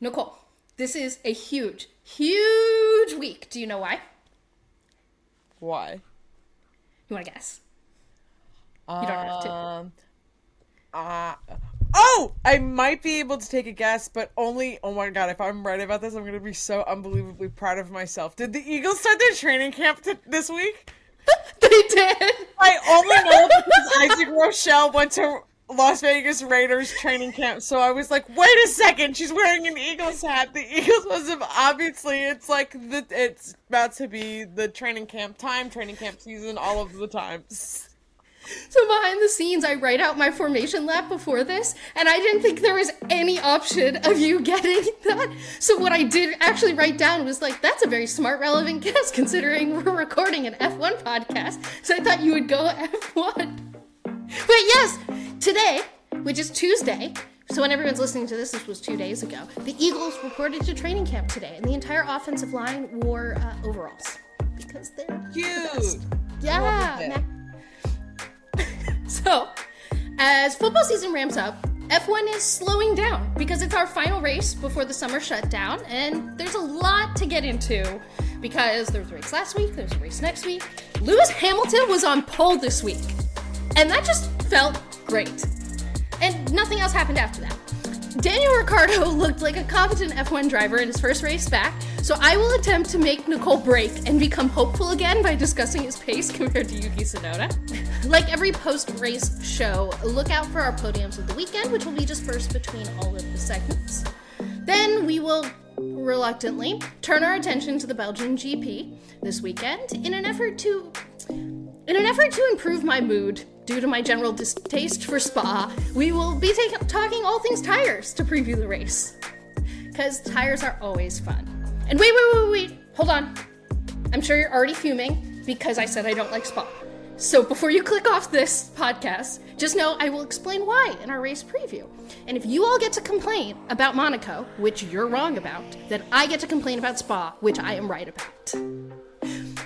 Nicole, this is a huge, huge week. Do you know why? Why? You want to guess? You don't have to. Um, uh, oh, I might be able to take a guess, but only. Oh my god! If I'm right about this, I'm gonna be so unbelievably proud of myself. Did the Eagles start their training camp t- this week? they did. I only know because Isaac Rochelle went to Las Vegas Raiders training camp, so I was like, "Wait a second, she's wearing an Eagles hat." The Eagles must have obviously. It's like the it's about to be the training camp time, training camp season, all of the times. So behind the scenes, I write out my formation lap before this, and I didn't think there was any option of you getting that. So what I did actually write down was like, that's a very smart, relevant guess considering we're recording an F1 podcast. So I thought you would go F1. But yes, today, which is Tuesday, so when everyone's listening to this, this was two days ago. The Eagles reported to training camp today, and the entire offensive line wore uh, overalls because they're the Cute. best. Yeah. so, as football season ramps up, F1 is slowing down because it's our final race before the summer shutdown, and there's a lot to get into because there was a race last week, there's a race next week. Lewis Hamilton was on pole this week, and that just felt great. And nothing else happened after that. Daniel Ricciardo looked like a competent F1 driver in his first race back, so I will attempt to make Nicole break and become hopeful again by discussing his pace compared to Yuki Tsunoda. like every post-race show, look out for our podiums of the weekend, which will be dispersed between all of the segments. Then we will reluctantly turn our attention to the Belgian GP this weekend in an effort to in an effort to improve my mood due to my general distaste for spa, we will be talking all things tires to preview the race. Because tires are always fun. And wait, wait, wait, wait, hold on. I'm sure you're already fuming because I said I don't like spa. So before you click off this podcast, just know I will explain why in our race preview. And if you all get to complain about Monaco, which you're wrong about, then I get to complain about spa, which I am right about.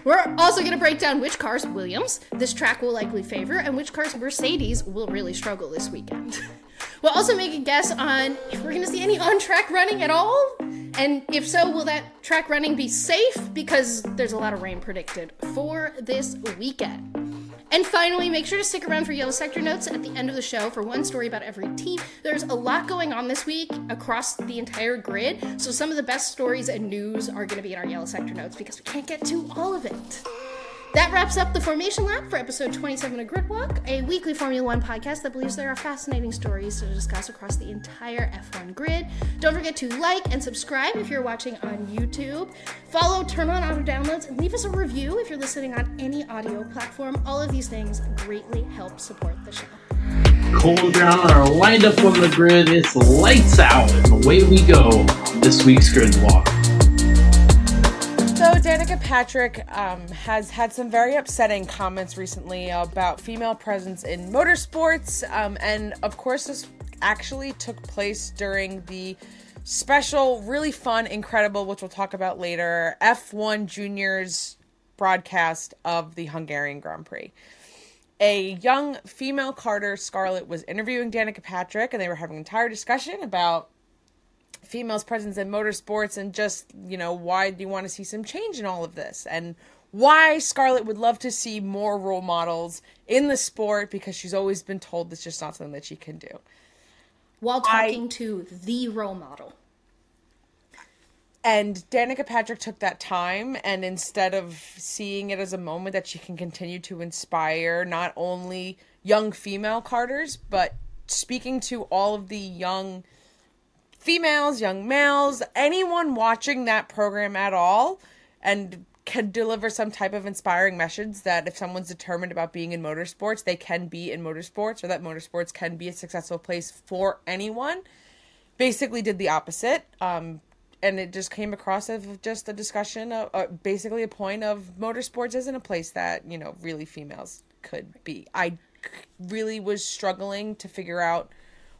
We're also going to break down which cars Williams this track will likely favor and which cars Mercedes will really struggle this weekend. we'll also make a guess on if we're going to see any on track running at all. And if so, will that track running be safe? Because there's a lot of rain predicted for this weekend. And finally, make sure to stick around for Yellow Sector Notes at the end of the show for one story about every team. There's a lot going on this week across the entire grid, so some of the best stories and news are going to be in our Yellow Sector Notes because we can't get to all of it. That wraps up the Formation Lap for episode 27 of Gridwalk, a weekly Formula One podcast that believes there are fascinating stories to discuss across the entire F1 grid. Don't forget to like and subscribe if you're watching on YouTube. Follow, turn on auto downloads, and leave us a review if you're listening on any audio platform. All of these things greatly help support the show. Cool down our lined up on the grid. It's lights out, and away we go this week's grid walk. Danica Patrick um, has had some very upsetting comments recently about female presence in motorsports, um, and of course, this actually took place during the special, really fun, incredible, which we'll talk about later, F1 Juniors broadcast of the Hungarian Grand Prix. A young female karter Scarlett was interviewing Danica Patrick, and they were having an entire discussion about females' presence in motorsports and just, you know, why do you want to see some change in all of this? And why Scarlett would love to see more role models in the sport because she's always been told it's just not something that she can do. While talking to the role model. And Danica Patrick took that time, and instead of seeing it as a moment that she can continue to inspire not only young female karters, but speaking to all of the young females, young males, anyone watching that program at all, and can deliver some type of inspiring message that if someone's determined about being in motorsports, they can be in motorsports, or that motorsports can be a successful place for anyone. Basically, did the opposite. Um, and it just came across as just a discussion of uh, basically a point of motorsports isn't a place that you know really females could be i really was struggling to figure out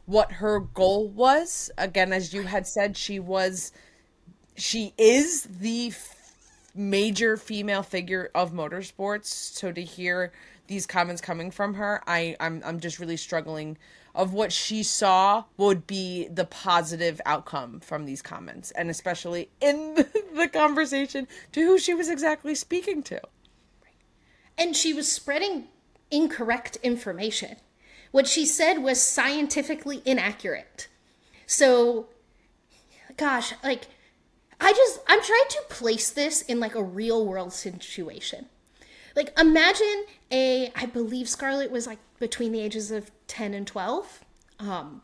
what her goal was again as you had said she was she is the f- major female figure of motorsports so to hear these comments coming from her i i'm, I'm just really struggling of what she saw would be the positive outcome from these comments, and especially in the conversation to who she was exactly speaking to. And she was spreading incorrect information. What she said was scientifically inaccurate. So, gosh, like, I just, I'm trying to place this in like a real world situation. Like, imagine a, I believe Scarlett was like between the ages of 10 and 12. Um,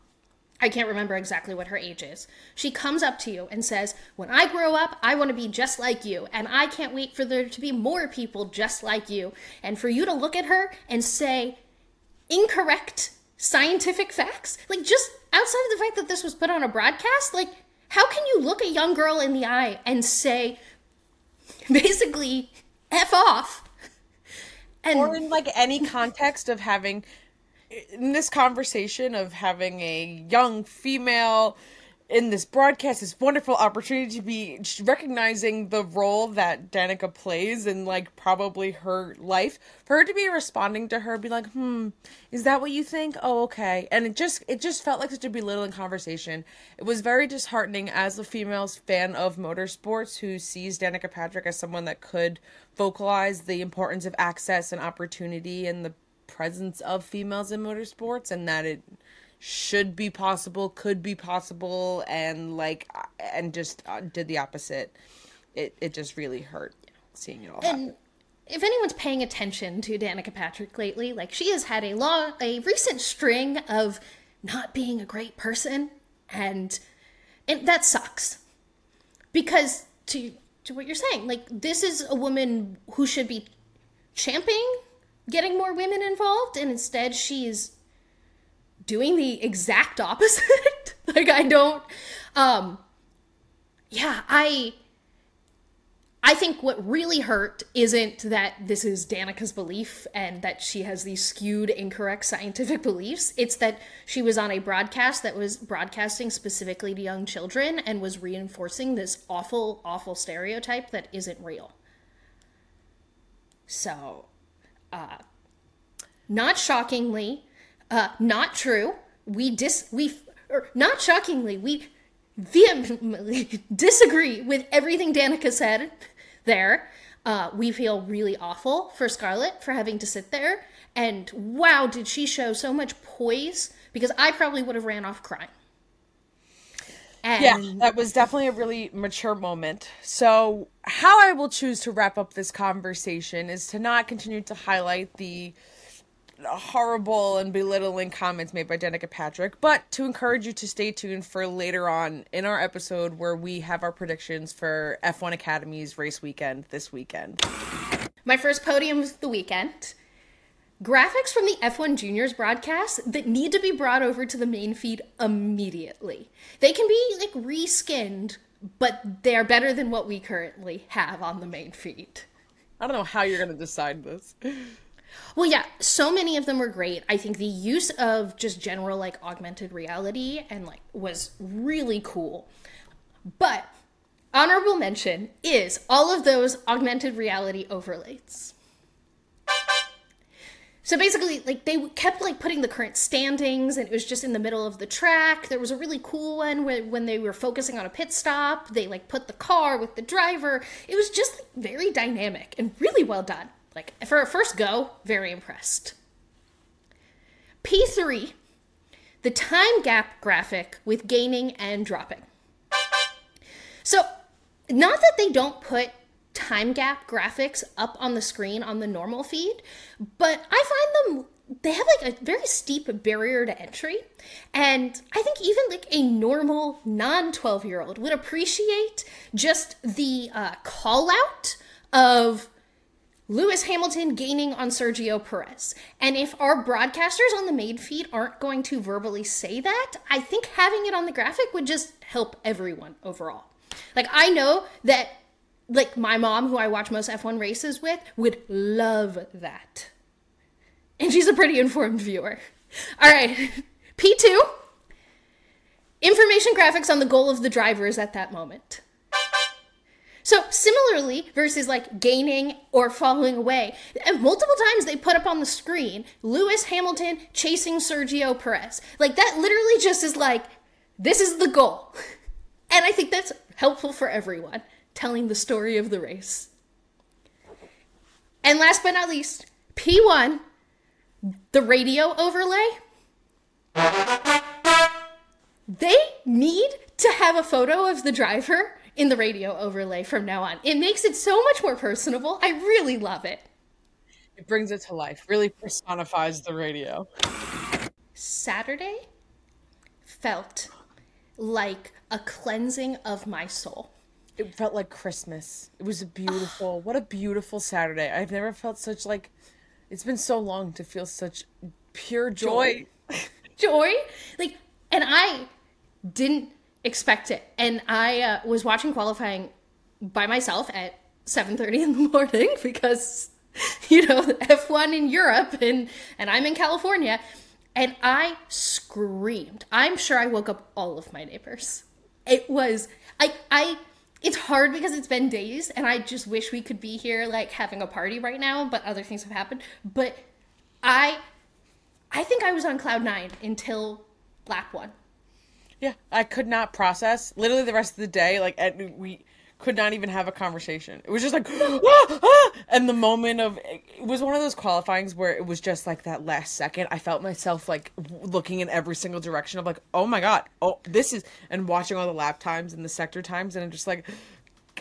I can't remember exactly what her age is. She comes up to you and says, When I grow up, I want to be just like you. And I can't wait for there to be more people just like you. And for you to look at her and say incorrect scientific facts. Like, just outside of the fact that this was put on a broadcast, like, how can you look a young girl in the eye and say, basically, F off? And, or in like any context of having in this conversation of having a young female in this broadcast, this wonderful opportunity to be recognizing the role that Danica plays in like probably her life, for her to be responding to her, be like, "Hmm, is that what you think? Oh, okay." And it just it just felt like such a belittling conversation. It was very disheartening as a female fan of motorsports who sees Danica Patrick as someone that could vocalize the importance of access and opportunity and the presence of females in motorsports and that it should be possible, could be possible, and like, and just uh, did the opposite. It it just really hurt seeing it all and happen. If anyone's paying attention to Danica Patrick lately, like she has had a long, a recent string of not being a great person, and and that sucks because to to what you're saying, like this is a woman who should be championing getting more women involved, and instead she's doing the exact opposite. like I don't um yeah, I I think what really hurt isn't that this is Danica's belief and that she has these skewed, incorrect scientific beliefs. It's that she was on a broadcast that was broadcasting specifically to young children and was reinforcing this awful, awful stereotype that isn't real. So, uh, not shockingly, uh, not true. We dis we or not shockingly we vehemently disagree with everything Danica said there. Uh, we feel really awful for Scarlett for having to sit there. And wow, did she show so much poise? Because I probably would have ran off crying. And yeah, that was definitely a really mature moment. So, how I will choose to wrap up this conversation is to not continue to highlight the horrible and belittling comments made by Danica Patrick, but to encourage you to stay tuned for later on in our episode where we have our predictions for F1 Academy's race weekend this weekend. My first podium of the weekend. Graphics from the F1 Juniors broadcast that need to be brought over to the main feed immediately. They can be like reskinned, but they are better than what we currently have on the main feed. I don't know how you're going to decide this. Well, yeah, so many of them were great. I think the use of just general like augmented reality and like was really cool. But honorable mention is all of those augmented reality overlays. So basically, like they kept like putting the current standings, and it was just in the middle of the track. There was a really cool one where when they were focusing on a pit stop, they like put the car with the driver. It was just like, very dynamic and really well done. Like for a first go, very impressed. P3, the time gap graphic with gaining and dropping. So, not that they don't put time gap graphics up on the screen on the normal feed, but I find them they have like a very steep barrier to entry and i think even like a normal non 12 year old would appreciate just the uh, call out of Lewis Hamilton gaining on Sergio Perez. And if our broadcasters on the main feed aren't going to verbally say that, I think having it on the graphic would just help everyone overall. Like, I know that, like, my mom, who I watch most F1 races with, would love that. And she's a pretty informed viewer. All right, P2 information graphics on the goal of the drivers at that moment. So similarly, versus like gaining or falling away, and multiple times they put up on the screen Lewis Hamilton chasing Sergio Perez. Like that literally just is like, this is the goal. And I think that's helpful for everyone, telling the story of the race. And last but not least, P1, the radio overlay. They need to have a photo of the driver in the radio overlay from now on. It makes it so much more personable. I really love it. It brings it to life, really personifies the radio. Saturday felt like a cleansing of my soul. It felt like Christmas. It was a beautiful, what a beautiful Saturday. I've never felt such like, it's been so long to feel such pure joy. Joy. Like, and I didn't expect it. And I uh, was watching qualifying by myself at 7:30 in the morning because you know F1 in Europe and and I'm in California and I screamed. I'm sure I woke up all of my neighbors. It was I I it's hard because it's been days and I just wish we could be here like having a party right now, but other things have happened. But I I think I was on cloud 9 until lap 1. Yeah, I could not process literally the rest of the day. Like, at, we could not even have a conversation. It was just like, ah, ah! and the moment of it was one of those qualifyings where it was just like that last second. I felt myself like looking in every single direction of like, oh my god, oh this is, and watching all the lap times and the sector times, and I'm just like.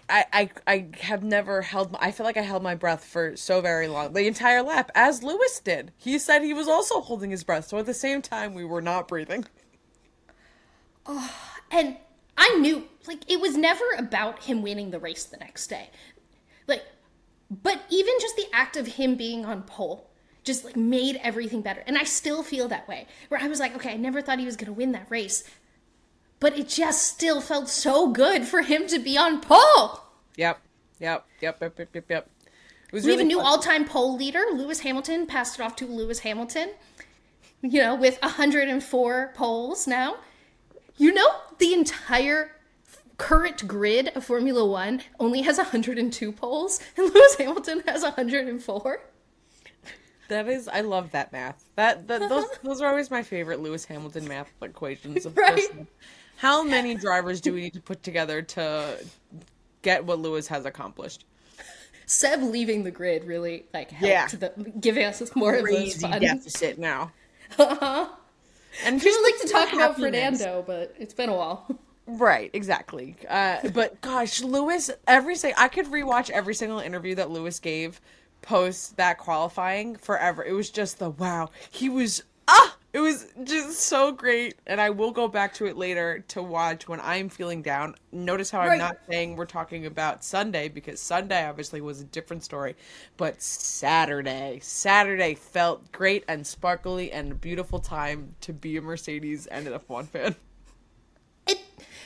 I, I I have never held. I feel like I held my breath for so very long, the entire lap, as Lewis did. He said he was also holding his breath, so at the same time we were not breathing. And I knew, like, it was never about him winning the race the next day. Like, but even just the act of him being on pole just like made everything better. And I still feel that way. Where I was like, okay, I never thought he was going to win that race. But it just still felt so good for him to be on pole. Yep, yep, yep, yep, yep, yep. yep. We have a new fun. all-time pole leader, Lewis Hamilton, passed it off to Lewis Hamilton. You know, with 104 poles now. You know, the entire current grid of Formula 1 only has 102 poles and Lewis Hamilton has 104. That is, I love that math. That, that those those are always my favorite Lewis Hamilton math equations. Of Right. course. How many drivers do we need to put together to get what Lewis has accomplished? Seb leaving the grid really like helped Yeah. the, giving us more of those Crazy fun. deficit now. Uh-huh. And People just like to talk about. Fernando, but it's been a while. Right, exactly. Uh, but gosh, Lewis, every say I could rewatch every single interview that Lewis gave post that qualifying forever. It was just the wow. He was ah, it was just so great, and I will go back to it later to watch when I'm feeling down. Notice how I'm not saying we're talking about Sunday because Sunday obviously was a different story, but Saturday, Saturday felt great and sparkly and a beautiful time to be a Mercedes and an F1 fan. It,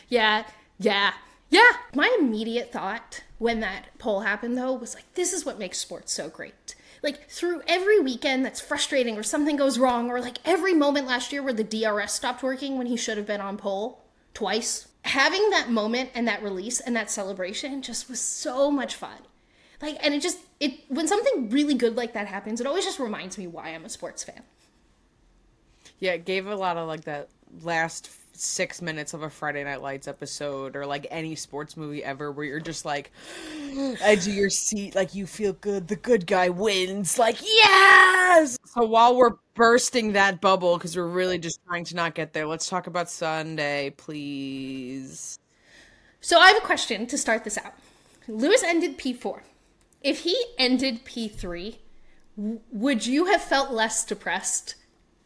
yeah, yeah, yeah. My immediate thought when that pole happened, though, was like, this is what makes sports so great. Like, through every weekend that's frustrating or something goes wrong, or like every moment last year where the DRS stopped working when he should have been on pole twice, having that moment and that release and that celebration just was so much fun. Like, and it just, it, when something really good like that happens, it always just reminds me why I'm a sports fan. Yeah, it gave a lot of like that last six minutes of a Friday Night Lights episode or like any sports movie ever where you're just like edge of your seat, like you feel good, the good guy wins, like yes. So while we're bursting that bubble because we're really just trying to not get there, let's talk about Sunday, please. So I have a question to start this out. Lewis ended P4. If he ended P3, w- would you have felt less depressed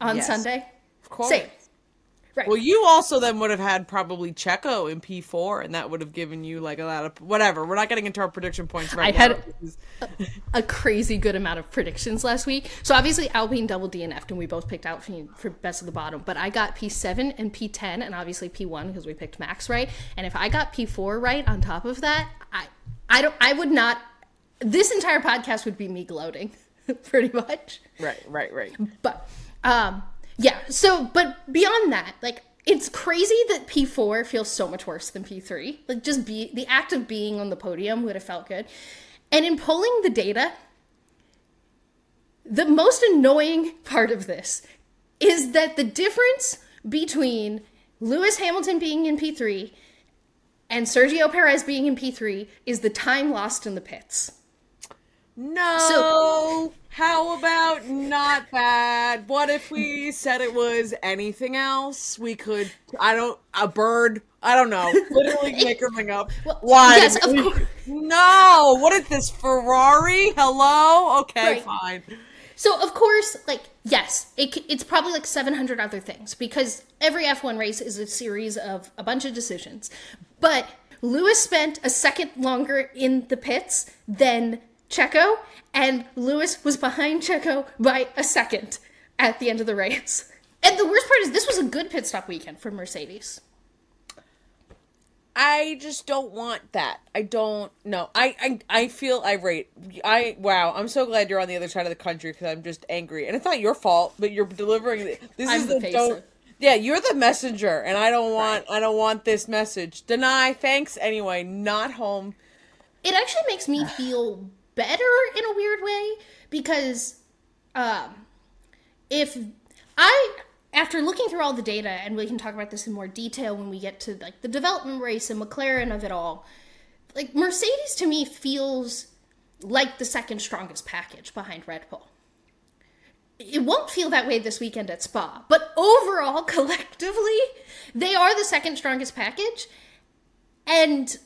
on Yes. Sunday? Of course. Same. Right. Well, you also then would have had probably Checo in P4, and that would have given you like a lot of whatever. We're not getting into our prediction points right I had- now. This is- a crazy good amount of predictions last week. So obviously Alpine double DNF'd and we both picked Alpine for best of the bottom. But I got P7 and P10 and obviously P1 because we picked Max right. And if I got P4 right on top of that, I I don't I would not this entire podcast would be me gloating pretty much. right, right, right. But um yeah, so but beyond that, like it's crazy that P4 feels so much worse than P3. Like just be the act of being on the podium would have felt good. And in pulling the data, the most annoying part of this is that the difference between Lewis Hamilton being in P3 and Sergio Perez being in P3 is the time lost in the pits. No. So, how about not bad? What if we said it was anything else? We could, I don't, a bird. I don't know. Literally make something up. Well, Why? Yes, of course. No. What is this Ferrari? Hello. Okay, right. fine. So of course, like yes, it, it's probably like 700 other things because every F1 race is a series of a bunch of decisions. But Lewis spent a second longer in the pits than Checo, and Lewis was behind Checo by a second at the end of the race. And the worst part is this was a good pit stop weekend for Mercedes. I just don't want that. I don't know. I, I I feel irate. I wow. I'm so glad you're on the other side of the country because I'm just angry, and it's not your fault. But you're delivering. This I'm is the, the don't. Yeah, you're the messenger, and I don't want. Right. I don't want this message. Deny. Thanks anyway. Not home. It actually makes me feel better in a weird way because, um, if I after looking through all the data, and we can talk about this in more detail when we get to like the development race and McLaren of it all, like Mercedes to me feels like the second strongest package behind Red Bull. It won't feel that way this weekend at Spa, but overall, collectively, they are the second strongest package. And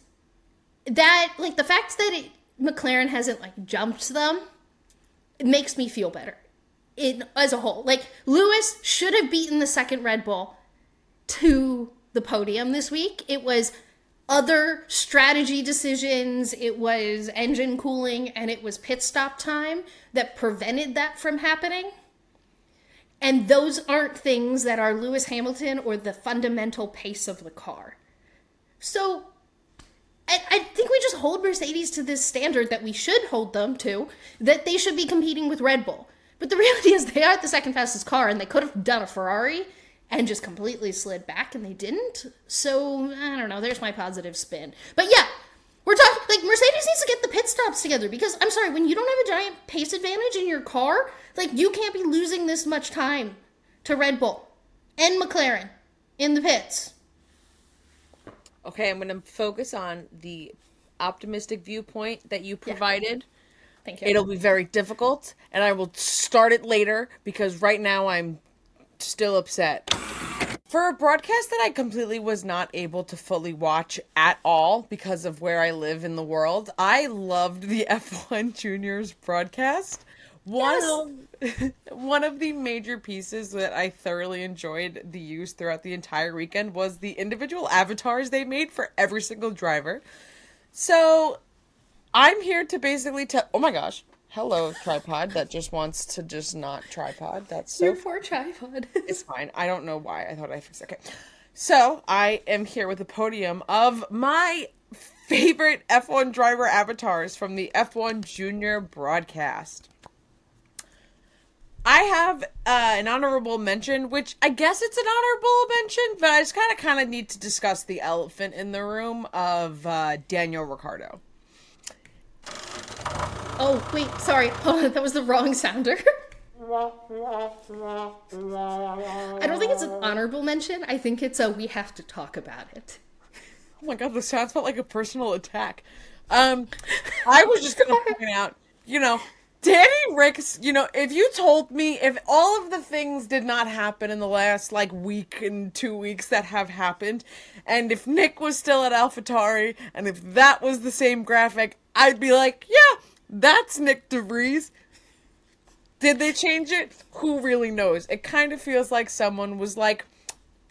that, like, the fact that it, McLaren hasn't, like, jumped them, it makes me feel better in as a whole. Like Lewis should have beaten the second Red Bull to the podium this week. It was other strategy decisions, it was engine cooling, and it was pit stop time that prevented that from happening. And those aren't things that are Lewis Hamilton or the fundamental pace of the car. So I, I think we just hold Mercedes to this standard that we should hold them to, that they should be competing with Red Bull. But the reality is, they are the second fastest car, and they could have done a Ferrari and just completely slid back, and they didn't. So I don't know. There's my positive spin. But yeah, we're talking like Mercedes needs to get the pit stops together because I'm sorry, when you don't have a giant pace advantage in your car, like you can't be losing this much time to Red Bull and McLaren in the pits. Okay, I'm going to focus on the optimistic viewpoint that you provided. Yeah Thank you. It'll be very difficult, and I will start it later because right now I'm still upset. For a broadcast that I completely was not able to fully watch at all because of where I live in the world, I loved the F1 Juniors broadcast. One yes. of one of the major pieces that I thoroughly enjoyed the use throughout the entire weekend was the individual avatars they made for every single driver. So I'm here to basically tell. Oh my gosh. Hello, tripod that just wants to just not tripod. That's so. Your poor tripod. it's fine. I don't know why. I thought I fixed it. Okay. So I am here with a podium of my favorite F1 driver avatars from the F1 Junior broadcast. I have uh, an honorable mention, which I guess it's an honorable mention, but I just kind of kind of need to discuss the elephant in the room of uh, Daniel Ricciardo. Oh, wait, sorry. Hold on, that was the wrong sounder. I don't think it's an honorable mention. I think it's a we have to talk about it. Oh my god, the sounds felt like a personal attack. Um, I was just gonna point out, you know, Danny Ricks, you know, if you told me if all of the things did not happen in the last like week and two weeks that have happened, and if Nick was still at AlphaTauri, and if that was the same graphic, I'd be like, yeah, that's Nick de Vries. Did they change it? Who really knows? It kind of feels like someone was like,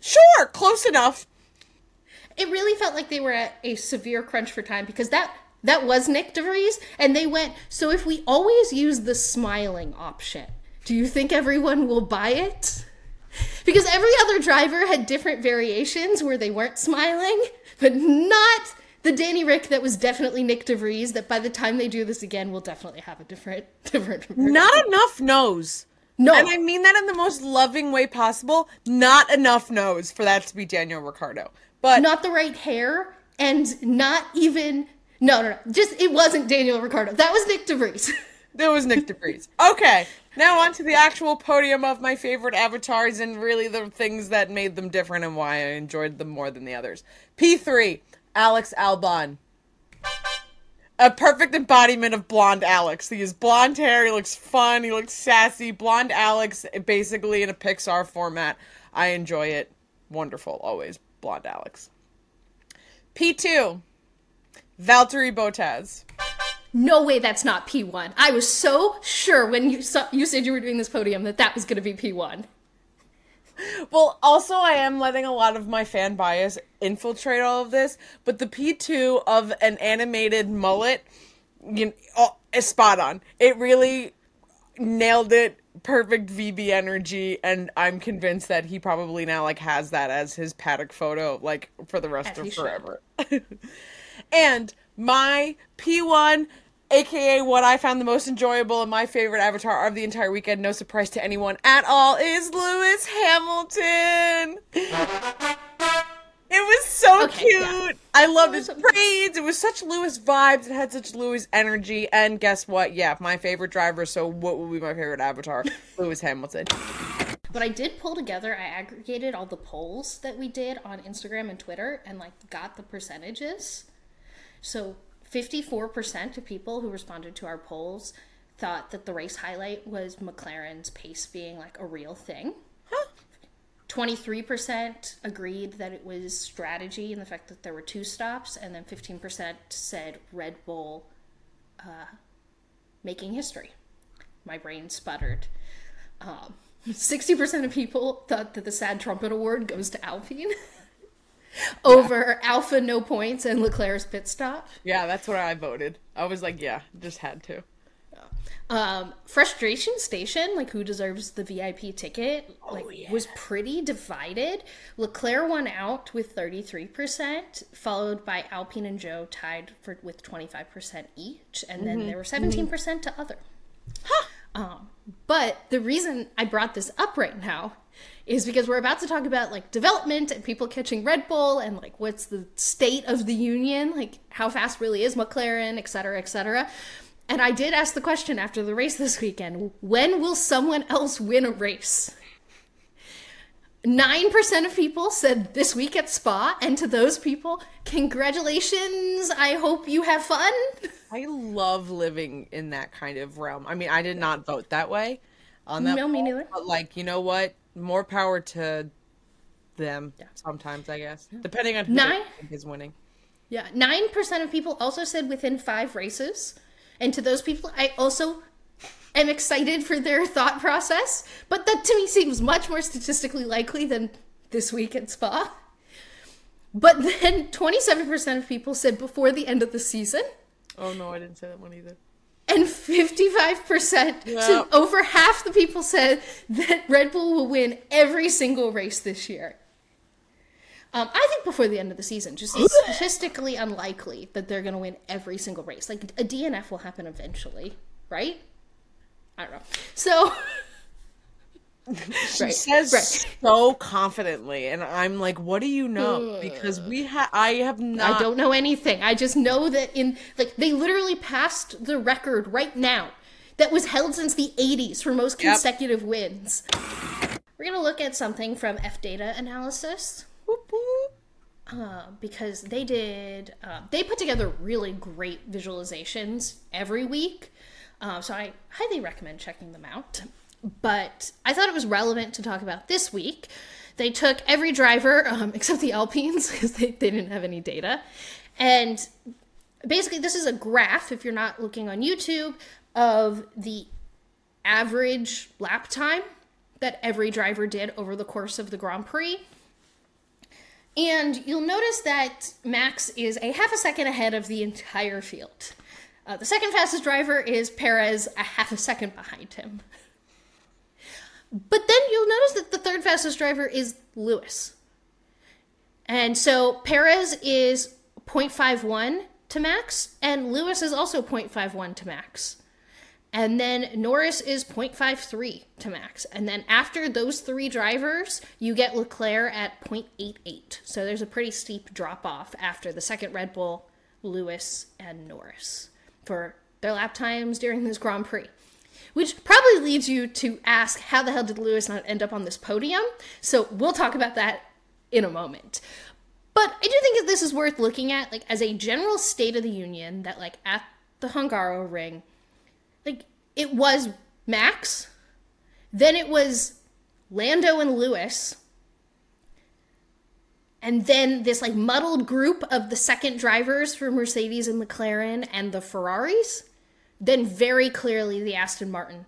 sure, close enough. It really felt like they were at a severe crunch for time because that that was Nick de Vries, and they went, so if we always use the smiling option, do you think everyone will buy it? Because every other driver had different variations where they weren't smiling, but not the Danny Rick that was definitely Nick de Vries. That by the time they do this again, we'll definitely have a different different. Version. Not enough nose. No. And I mean that in the most loving way possible. Not enough nose for that to be Daniel Ricciardo. But not the right hair, and not even no, no, no. Just it wasn't Daniel Ricciardo. That was Nick DeVries. that was Nick DeVries. Okay, now on to the actual podium of my favorite avatars and really the things that made them different and why I enjoyed them more than the others. P3, Alex Albon. A perfect embodiment of blonde Alex. He has blonde hair, he looks fun, he looks sassy. Blonde Alex, basically in a Pixar format. I enjoy it. Wonderful, always. Blonde Alex. P2, Valtteri Bottas. no way, that's not P1. I was so sure when you saw, you said you were doing this podium that that was going to be P1. Well, also, I am letting a lot of my fan bias infiltrate all of this, but the P2 of an animated mullet you oh, is spot on. It really nailed it. Perfect VB energy, and I'm convinced that he probably now like has that as his paddock photo, like for the rest As of forever. and my P1, aka what I found the most enjoyable and my favorite avatar of the entire weekend, no surprise to anyone at all, is Lewis Hamilton. It was so Okay, cute. yeah. I loved his braids. It was such Lewis vibes. It had such Lewis energy. And guess what? Yeah, my favorite driver. So what would be my favorite avatar? Lewis Hamilton. But I did pull together, I aggregated all the polls that we did on Instagram and Twitter and like got the percentages. So 54% of people who responded to our polls thought that the race highlight was McLaren's pace being like a real thing. 23% agreed that it was strategy and the fact that there were two stops, and then 15% said Red Bull uh, making history. My brain sputtered. Um, 60% of people thought that the Sad Trumpet Award goes to Alpine over Alpha no points and Leclerc's pit stop. Yeah, that's what I voted. I was like, yeah, just had to. Um, frustration station, like who deserves the VIP ticket, like was pretty divided. Leclerc won out with 33%, followed by Alpine and Zhou tied for with 25% each, and then there were 17% to other. Um, but the reason I brought this up right now is because we're about to talk about like development and people catching Red Bull and like what's the state of the union, like how fast really is McLaren, et cetera, et cetera. And I did ask the question after the race this weekend when will someone else win a race? 9% of people said this week at Spa, and to those people, congratulations. I hope you have fun. I love living in that kind of realm. I mean, I did not vote that way on that. No, me neither. But like, you know what? More power to them. Sometimes, I guess, depending on who Nine- is winning. Yeah, 9% of people also said within five races. And to those people, I also am excited for their thought process. But that to me seems much more statistically likely than this week at Spa. But then 27% of people said before the end of the season. Oh no, I didn't say that one either. And 55%, Yeah. so over half the people said that Red Bull will win every single race this year. Um, I think before the end of the season, just statistically unlikely that they're going to win every single race. Like a DNF will happen eventually, right? I don't know. So, She Right, says right. so confidently, and I'm like, "What do you know?" Because we have, I have not. I don't know anything. I just know that in like they literally passed the record right now that was held since the 80s for most Yep. consecutive wins. We're going to look at something from F data analysis. Whoop, whoop. uh, because they did uh, they put together really great visualizations every week uh, so i highly recommend checking them out but i thought it was relevant to talk about this week they took every driver um, except the alpines because they, they didn't have any data and basically this is a graph if you're not looking on youtube of the average lap time that every driver did over the course of the grand prix and you'll notice that Max is a half a second ahead of the entire field. Uh, the second fastest driver is Perez, a half a second behind him. But then you'll notice that the third fastest driver is Lewis. And so Perez is 0.51 to Max, and Lewis is also 0.51 to Max. And then Norris is 0.53 to Max. And then after those three drivers, you get Leclerc at 0.88. So there's a pretty steep drop off after the second Red Bull, Lewis, and Norris for their lap times during this Grand Prix. Which probably leads you to ask how the hell did Lewis not end up on this podium? So we'll talk about that in a moment. But I do think that this is worth looking at, like as a general state of the union. That like at the Hungaroring, like it was Max, then it was Lando and Lewis, and then this like muddled group of the second drivers for Mercedes and McLaren and the Ferraris, then very clearly the Aston Martin,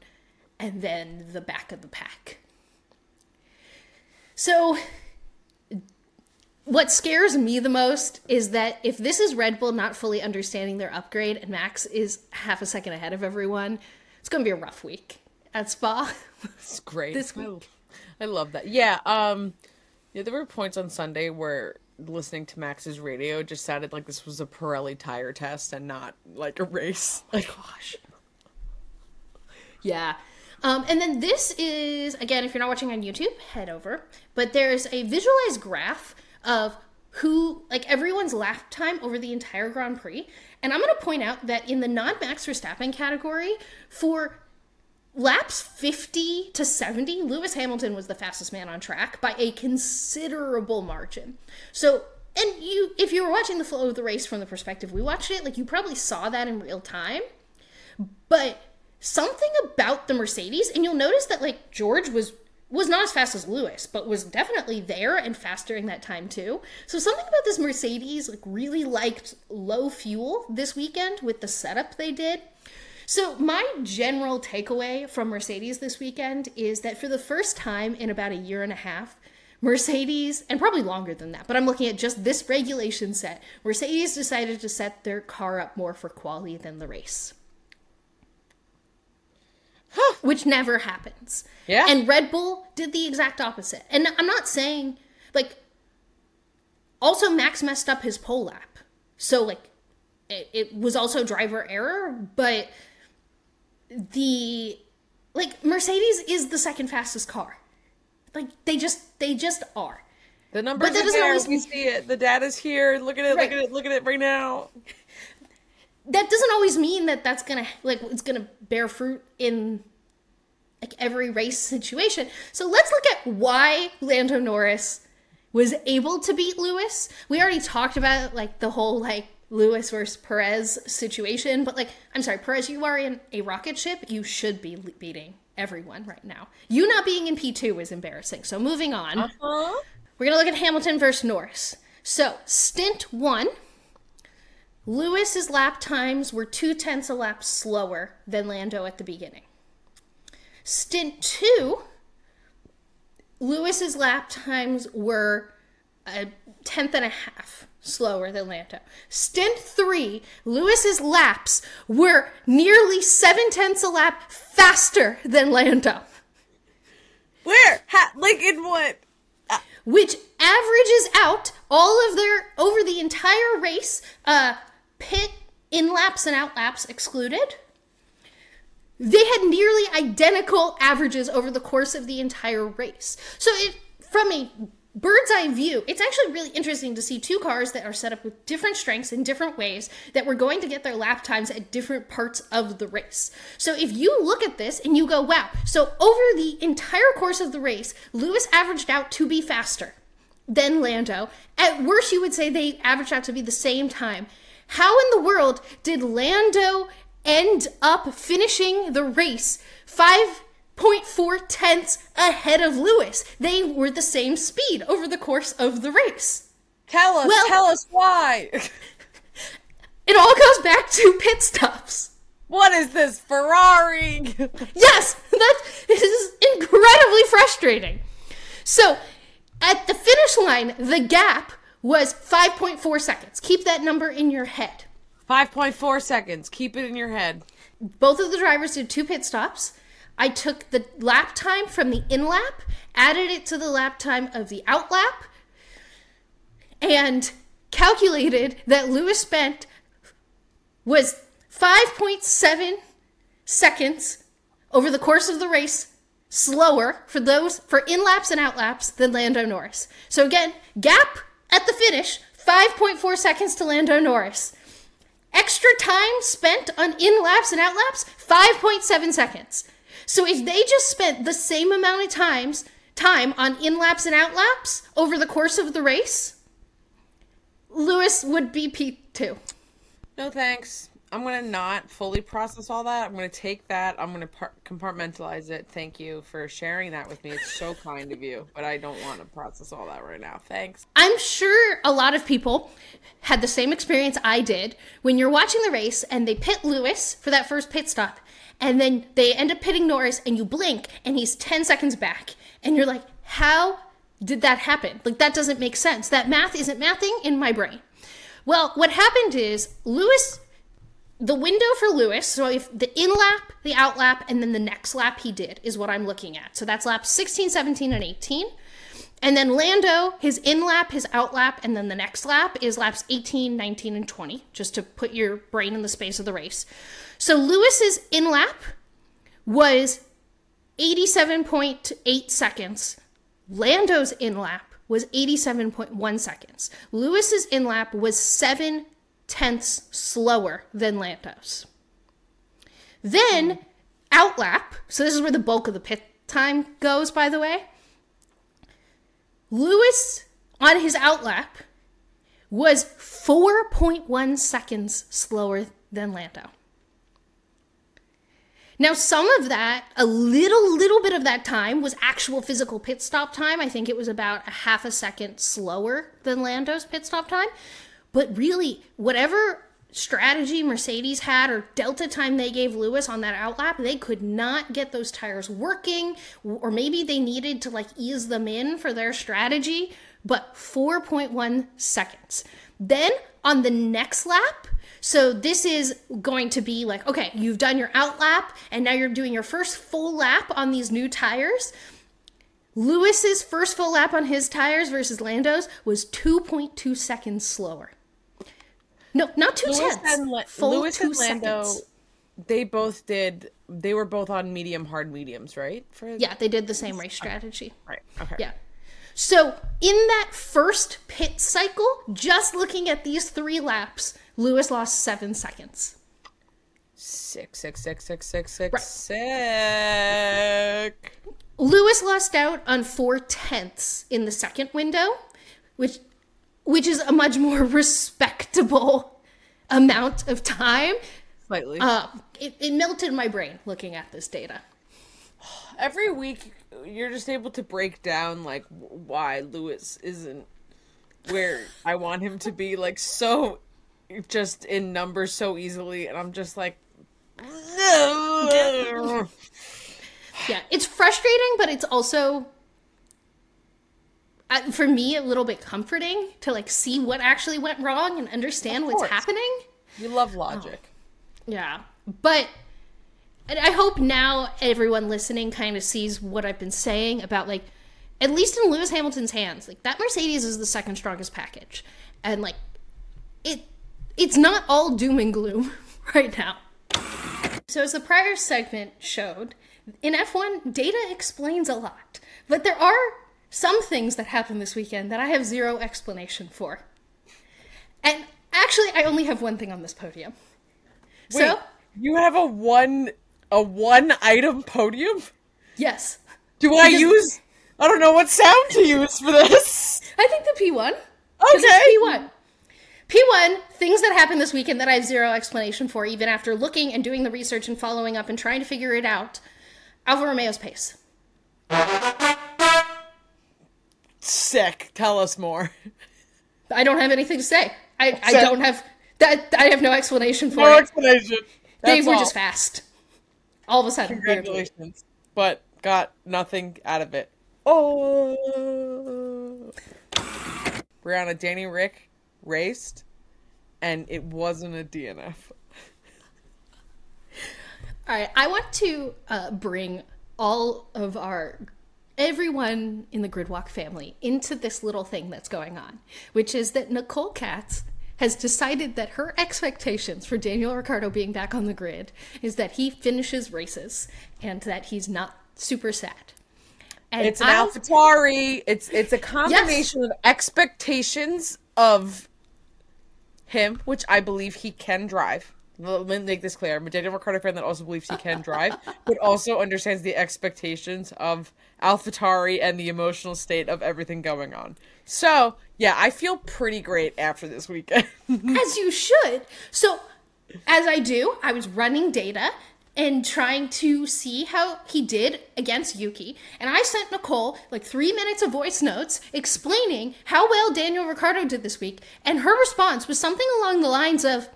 and then the back of the pack. So what scares me the most is that if this is Red Bull not fully understanding their upgrade and Max is half a second ahead of everyone, it's going to be a rough week at Spa. It's great. This week. I love that. Yeah. Um. Yeah, there were points on Sunday where listening to Max's radio just sounded like this was a Pirelli tire test and not like a race. Like, Gosh. Yeah. Um, and then this is, again, if you're not watching on YouTube, head over. But there's a visualized graph of who, like everyone's lap time over the entire Grand Prix. And I'm going to point out that in the non Max Verstappen category, for laps 50 to 70, Lewis Hamilton was the fastest man on track by a considerable margin. So, and you, if you were watching the flow of the race from the perspective we watched it, like you probably saw that in real time. But something about the Mercedes, and you'll notice that like George was was not as fast as Lewis, but was definitely there and fast during that time too. So something about this Mercedes like really liked low fuel this weekend with the setup they did. So my general takeaway from Mercedes this weekend is that for the first time in about a year and a half, Mercedes, and probably longer than that, but I'm looking at just this regulation set, Mercedes decided to set their car up more for quality than the race. Which never happens. Yeah. And Red Bull did the exact opposite. And I'm not saying, like, also Max messed up his pole lap. So, like, it, it was also driver error, but the, like, Mercedes is the second fastest car. Like, they just, they just are. the numbers But that are doesn't there. always We mean- see it. The data's here. Look at it. Right. Look at it. Look at it right now. that doesn't always mean that that's gonna like it's gonna bear fruit in like every race situation. So let's look at why Lando Norris was able to beat Lewis. We already talked about like the whole like Lewis versus Perez situation, but like I'm sorry, Perez, you are in a rocket ship. You should be le- beating everyone right now. You not being in P2 is embarrassing. So moving on. Huh? We're going to look at Hamilton versus Norris. So, stint one, Lewis's lap times were two tenths a lap slower than Lando at the beginning. Stint two, Lewis's lap times were a tenth and a half slower than Lando. Stint three, Lewis's laps were nearly seven tenths a lap faster than Lando. Where? Ha- like in what? which averages out all of their over the entire race, uh, pit in laps and out laps excluded. They had nearly identical averages over the course of the entire race. So, it, from a bird's eye view, it's actually really interesting to see two cars that are set up with different strengths in different ways that were going to get their lap times at different parts of the race. So, if you look at this and you go, wow, so over the entire course of the race, Lewis averaged out to be faster than Lando. At worst, you would say they averaged out to be the same time. How in the world did Lando end up finishing the race 5.4 tenths ahead of Lewis? They were the same speed over the course of the race. Tell us. Well- tell us why. It all goes back to pit stops. what is this Ferrari? Yes, that is incredibly frustrating. So, at the finish line, the gap was 5.4 seconds. Keep that number in your head. 5.4 seconds. Keep it in your head. Both of the drivers did two pit stops. I took the lap time from the in lap, added it to the lap time of the out lap, and calculated that Lewis spent was 5.7 seconds over the course of the race slower for those for in laps and out laps than Lando Norris. So again, gap at the finish 5.4 seconds to Lando Norris. Extra time spent on in laps and out laps 5.7 seconds. So if they just spent the same amount of times time on in laps and out laps over the course of the race, Lewis would be P2. No thanks. I'm gonna not fully process all that. I'm gonna take that. I'm gonna par- compartmentalize it. Thank you for sharing that with me. It's so kind of you, but I don't want to process all that right now. Thanks. I'm sure a lot of people had the same experience I did when you're watching the race and they pit Lewis for that first pit stop, and then they end up pitting Norris, and you blink and he's 10 seconds back, and you're like, how did that happen? Like, that doesn't make sense. That math isn't mathing in my brain. Well, what happened is Lewis the window for Lewis, so if the in lap, the out lap, and then the next lap he did is what I'm looking at. So that's laps 16, 17, and 18. And then Lando, his in lap, his out lap, and then the next lap is laps 18, 19, and 20, just to put your brain in the space of the race. So Lewis's in lap was 87.8 seconds. Lando's in lap was 87.1 seconds. Lewis's in lap was 7 tenths slower than Lando's. Then outlap, so this is where the bulk of the pit time goes, by the way. Lewis on his outlap was 4.1 seconds slower than Lando. Now, some of that, a little, little bit of that time was actual physical pit stop time. I think it was about a half a second slower than Lando's pit stop time. But really, whatever strategy Mercedes had or delta time they gave Lewis on that outlap, they could not get those tires working, or maybe they needed to like ease them in for their strategy, but 4.1 seconds. Then on the next lap, so this is going to be like, okay, you've done your out lap and now you're doing your first full lap on these new tires. Lewis's first full lap on his tires versus Lando's was 2.2 seconds slower. No, not two Lewis tenths. and, La- full Lewis two and Lando, seconds. they both did. They were both on medium hard mediums, right? For Yeah, they did the same race strategy. right. Okay. Yeah. So in that first pit cycle, just looking at these three laps, Lewis lost seven seconds. Six, six, six, six, six, six, Right. sick. Lewis lost out on four tenths in the second window, which which is a much more respectable amount of time. Slightly. Uh, it, it melted my brain looking at this data. Every week, you're just able to break down like why Lewis isn't where I want him to be. Like so, just in numbers so easily, and I'm just like. Yeah, it's frustrating, but it's also uh, for me a little bit comforting to like see what actually went wrong and understand what's happening. You love logic. Yeah, but and I hope now everyone listening kind of sees what I've been saying about like at least in Lewis Hamilton's hands, like that Mercedes is the second strongest package, and like it it's not all doom and gloom right now. So as the prior segment showed, in F1 data explains a lot, but there are some things that happened this weekend that I have zero explanation for. And actually, I only have one thing on this podium. Wait, so, you have a one a one item podium? yes. Do I use? I don't know what sound to use for this. I think the P one. Okay. P1. P1, things that happened this weekend that I have zero explanation for, even after looking and doing the research and following up and trying to figure it out. Alfa Romeo's pace. Sick. Tell us more. I don't have anything to say. I, I don't have that. I have no explanation for No it. explanation. They were all. just fast. All of a sudden, Congratulations. But got nothing out of it. Oh. Briana, Danny Rick raced, and it wasn't a DNF. All right, I want to uh, bring all of our everyone in the Gridwalk family into this little thing that's going on, which is that Nicole Katz has decided that her expectations for Daniel Ricciardo being back on the grid is that he finishes races and that he's not super sad. And It's an I-. It's it's a combination of expectations of him, which I believe he can drive. Let me make this clear. I'm a Daniel Ricciardo fan that also believes he can drive, but also understands the expectations of AlphaTauri and the emotional state of everything going on. So, yeah, I feel pretty great after this weekend. as you should. So, as I do, I was running data and trying to see how he did against Yuki. And I sent Nicole like three minutes of voice notes explaining how well Daniel Ricciardo did this week. And her response was something along the lines of,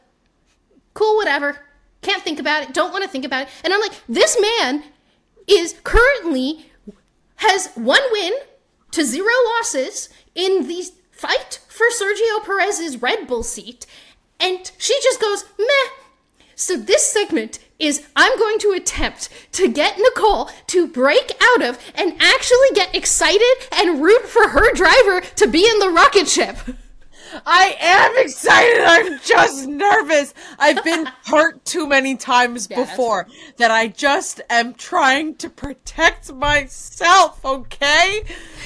cool, whatever. Can't think about it. Don't want to think about it. And I'm like, this man is currently has one win to zero losses in the fight for Sergio Perez's Red Bull seat. And she just goes, meh. So this segment is I'm going to attempt to get Nicole to break out of and actually get excited and root for her driver to be in the rocket ship. I am excited. I'm just nervous. I've been hurt too many times Yeah, before that I just am trying to protect myself, okay?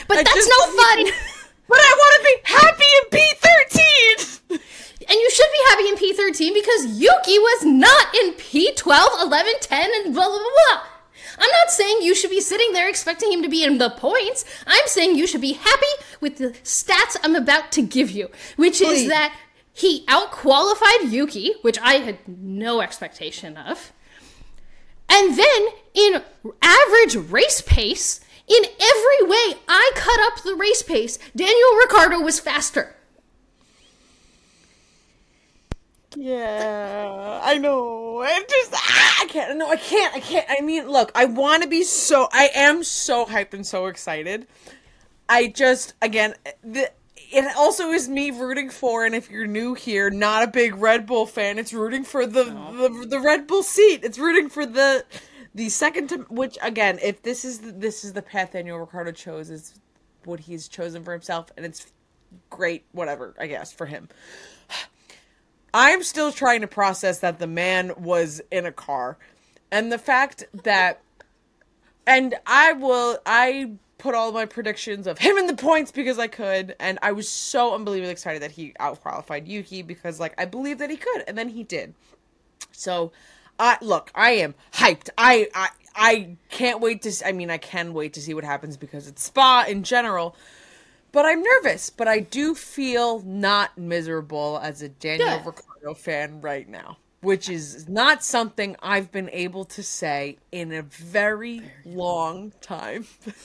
But I that's no fun. be- But I want to be happy in P13. And you should be happy in P13 because Yuki was not in P12, 11, 10, and blah, blah, blah, blah. I'm not saying you should be sitting there expecting him to be in the points. I'm saying you should be happy with the stats I'm about to give you, which is that he outqualified Yuki, which I had no expectation of. And then in average race pace, in every way I cut up the race pace, Daniel Ricciardo was faster. Yeah, I know. I just ah, I can't. No, I can't. I can't. I mean, look, I want to be so. I am so hyped and so excited. I just again, the, it also is me rooting for. And if you're new here, not a big Red Bull fan, it's rooting for the the, the Red Bull seat. It's rooting for the the second to which again, if this is the, this is the path Daniel Ricciardo chose, is what he's chosen for himself, and it's great. Whatever, I guess for him. I'm still trying to process that the man was in a car. And the fact that and I will I put all my predictions of him in the points because I could and I was so unbelievably excited that he outqualified Yuki because like I believed that he could and then he did. So I look, I am hyped. I I I can't wait to s- I mean I can wait to see what happens because it's spa in general. But I'm nervous, but I do feel not miserable as a Daniel Good. Ricciardo fan right now, which is not something I've been able to say in a very long time.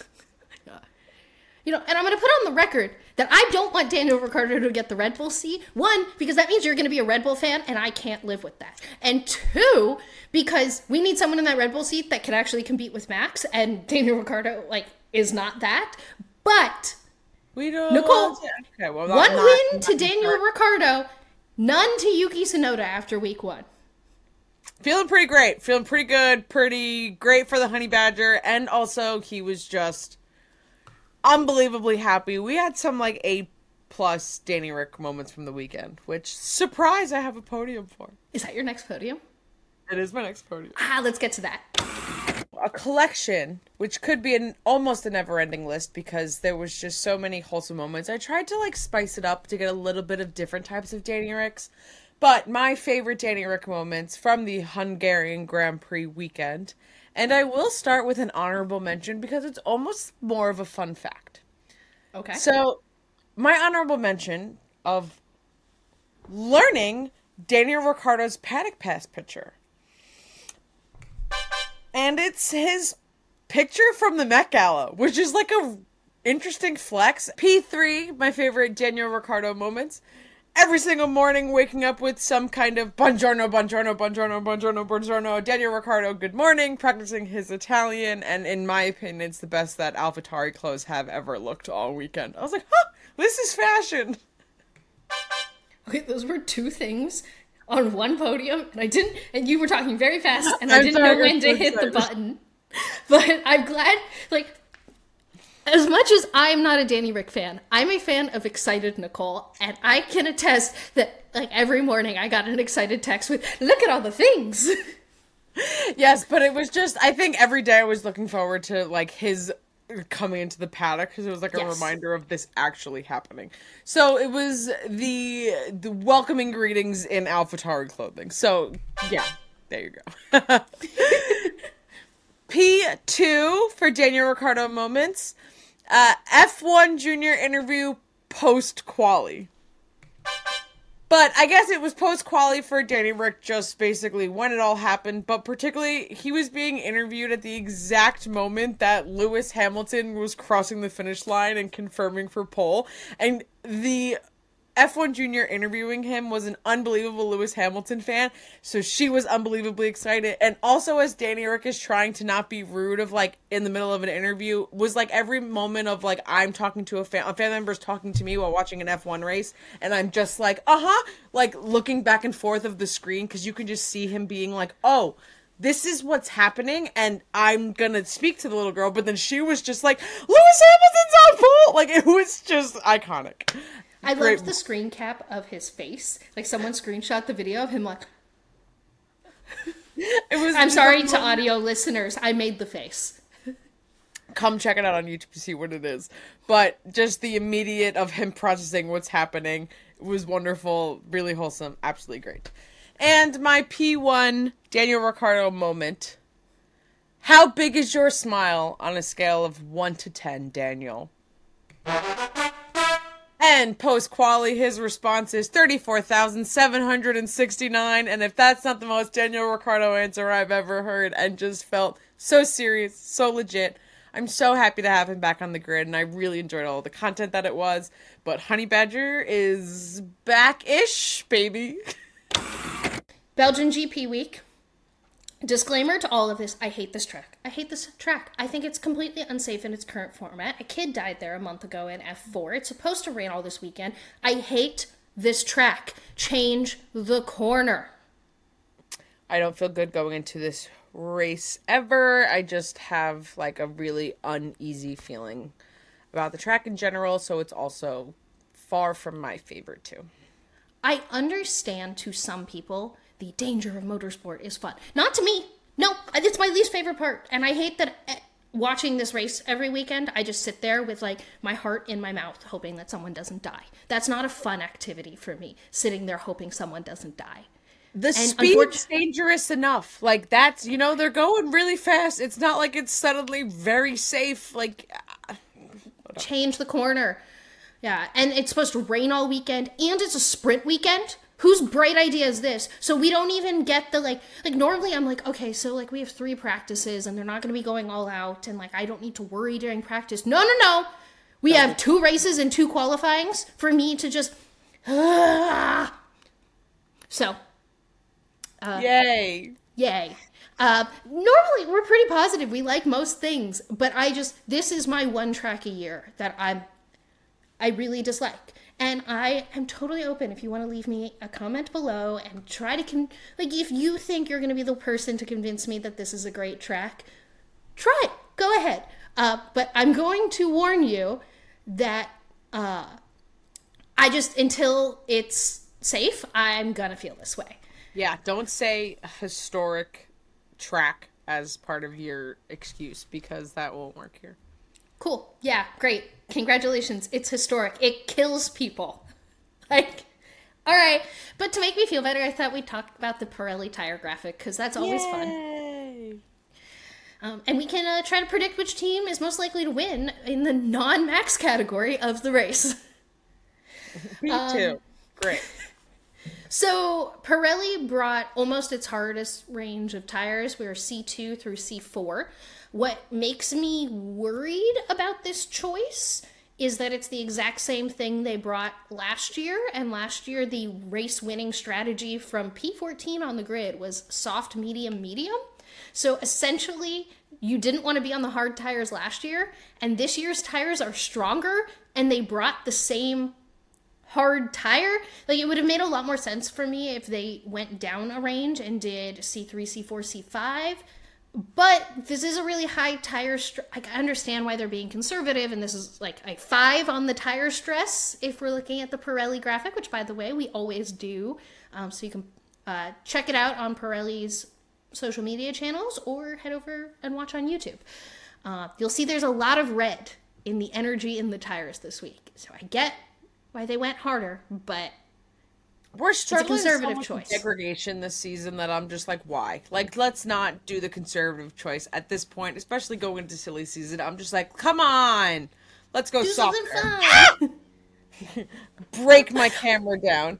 You know, and I'm going to put on the record that I don't want Daniel Ricciardo to get the Red Bull seat. One, because that means you're going to be a Red Bull fan, and I can't live with that. And two, because we need someone in that Red Bull seat that can actually compete with Max, and Daniel Ricciardo like is not that. But We don't. Nicole, okay, well, not- one not- win to not- Daniel Ricciardo, none to Yuki Tsunoda after week one. Feeling pretty great. Feeling pretty good. Pretty great for the Honey Badger. And also, he was just unbelievably happy. We had some like A plus Danny Rick moments from the weekend, which surprise I have a podium for. Is that your next podium? It is my next podium. Ah, let's get to that. A collection, which could be an almost a never-ending list because there was just so many wholesome moments. I tried to like spice it up to get a little bit of different types of Danny Ricks, but my favorite Danny Rick moments from the Hungarian Grand Prix weekend, and I will start with an honorable mention because it's almost more of a fun fact. Okay. So, my honorable mention of learning Daniel Ricciardo's Paddock Pass picture. And it's his picture from the Met Gala, which is like a interesting flex. P3, my favorite Daniel Ricciardo moments. Every single morning, waking up with some kind of buongiorno, buongiorno, buongiorno, buongiorno, buongiorno. Daniel Ricciardo, good morning, practicing his Italian, and in my opinion, it's the best that AlphaTauri clothes have ever looked all weekend. I was like, huh, this is fashion. Okay, those were two things on one podium, and I didn't. And you were talking very fast, and I didn't sorry, know when to hit the button. But I'm glad. Like, as much as I'm not a Danny Rick fan, I'm a fan of excited Nicole, and I can attest that like every morning I got an excited text with "Look at all the things." yes, but it was just I think every day I was looking forward to like his coming into the paddock because it was like a Yes. reminder of this actually happening. So it was the the welcoming greetings in AlphaTauri clothing. So yeah, there you go. P two for Daniel Ricciardo moments. Uh, F one junior interview post quali. But I guess it was post quali for Danny Rick just basically when it all happened, but particularly he was being interviewed at the exact moment that Lewis Hamilton was crossing the finish line and confirming for pole. And the F1 Junior interviewing him was an unbelievable Lewis Hamilton fan, so she was unbelievably excited. And also, as Danny Rick is trying to not be rude, of like in the middle of an interview, was like every moment of like I'm talking to a fan, a fan member's talking to me while watching an F1 race, and I'm just like, uh huh, like looking back and forth of the screen because you can just see him being like, oh. This is what's happening, and I'm gonna speak to the little girl. But then she was just like, "Lewis Hamilton's on pole!" Like it was just iconic. I Great. loved the screen cap of his face. Like someone screenshot the video of him like It was. I'm sorry to audio listeners, I made the face. come check it out on YouTube to see what it is. But just the immediate of him processing what's happening was wonderful, really wholesome, absolutely great. And my P1 Daniel Ricciardo moment. How big is your smile on a scale of 1 to 10, Daniel? And post quali, his response is 34,769. And if that's not the most Daniel Ricciardo answer I've ever heard, and just felt so serious, so legit. I'm so happy to have him back on the grid, and I really enjoyed all the content that it was. But Honey Badger is back ish, baby. Belgian GP week. Disclaimer to all of this I hate this track. I hate this track. I think it's completely unsafe in its current format. A kid died there a month ago in F4. It's supposed to rain all this weekend. I hate this track. Change the corner. I don't feel good going into this race ever. I just have like a really uneasy feeling about the track in general, so it's also far from my favorite too. I understand to some people the danger of motorsport is fun. Not to me. No, it's my least favorite part. And I hate that eh, watching this race every weekend, I just sit there with like my heart in my mouth hoping that someone doesn't die. That's not a fun activity for me, sitting there hoping someone doesn't die. The speed's unfortunate- dangerous enough. Like that's you know they're going really fast. It's not like it's suddenly very safe. Like uh, Change the corner. Yeah, and it's supposed to rain all weekend and it's a sprint weekend. Whose bright idea is this? So we don't even get the like like normally I'm like, okay, so like we have three practices and they're not gonna be going all out and like I don't need to worry during practice. No, no, no. We have two races and two qualifyings for me to just So yay. Yay. Uh, normally, we're pretty positive. We like most things, but I just this is my one track a year that I'm I really dislike, and I am totally open. If you want to leave me a comment below and try to con like if you think you're going to be the person to convince me that this is a great track, try it. Go ahead. Uh, but I'm going to warn you that uh, I just until it's safe, I'm gonna feel this way. Yeah, don't say historic track as part of your excuse because that won't work here. Cool. Yeah, great. Congratulations. It's historic. It kills people. Like, all right. But to make me feel better, I thought we'd talk about the Pirelli tire graphic because that's always fun. Yay. Um, and we can uh, try to predict which team is most likely to win in the non max category of the race. Me Um, too. Great. So Pirelli brought almost its hardest range of tires. We were C2 through C4. What makes me worried about this choice is that it's the exact same thing they brought last year. And last year, the race winning strategy from P14 on the grid was soft, medium, medium. So essentially, you didn't want to be on the hard tires last year, and this year's tires are stronger, and they brought the same hard tire. Like it would have made a lot more sense for me if they went down a range and did C3, C4, C5. But this is a really high tire stress. I understand why they're being conservative, and this is like a five on the tire stress if we're looking at the Pirelli graphic, which, by the way, we always do. Um, so you can uh, check it out on Pirelli's social media channels or head over and watch on YouTube. Uh, you'll see there's a lot of red in the energy in the tires this week. So I get why they went harder, but we're struggling conservative so choice. degradation this season that I'm just like, why? Like, let's not do the conservative choice at this point, especially going into silly season. I'm just like, come on, let's go do softer. Break my camera down.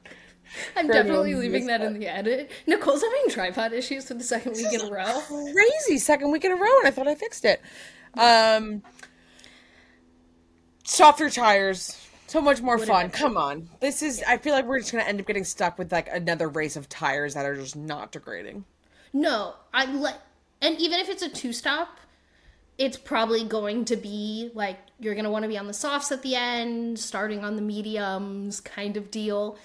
I'm definitely leaving that in the edit. Nicole's having tripod issues for the second week in a row. Crazy second week in a row, and I thought I fixed it. Um, softer tires. So much more fun. Come on. This is I feel like we're just gonna end up getting stuck with like another race of tires that are just not degrading. No, I like, and even if it's a two stop, it's probably going to be like you're gonna want to be on the softs at the end, starting on the mediums, kind of deal.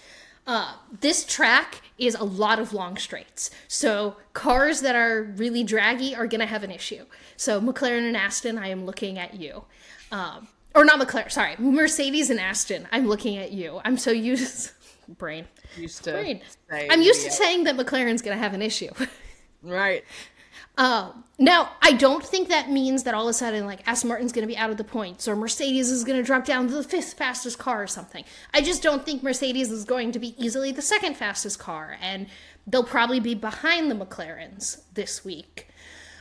Uh, this track is a lot of long straights, so cars that are really draggy are gonna have an issue. So McLaren and Aston, I am looking at you. Um, or not McLaren, sorry, Mercedes and Aston. I'm looking at you. I'm so used brain. Used to Brain. I'm used to saying that McLaren's gonna have an issue. Right. Um, now, I don't think that means that all of a sudden, like, Aston Martin's going to be out of the points or Mercedes is going to drop down to the fifth fastest car or something. I just don't think Mercedes is going to be easily the second fastest car, and they'll probably be behind the McLarens this week,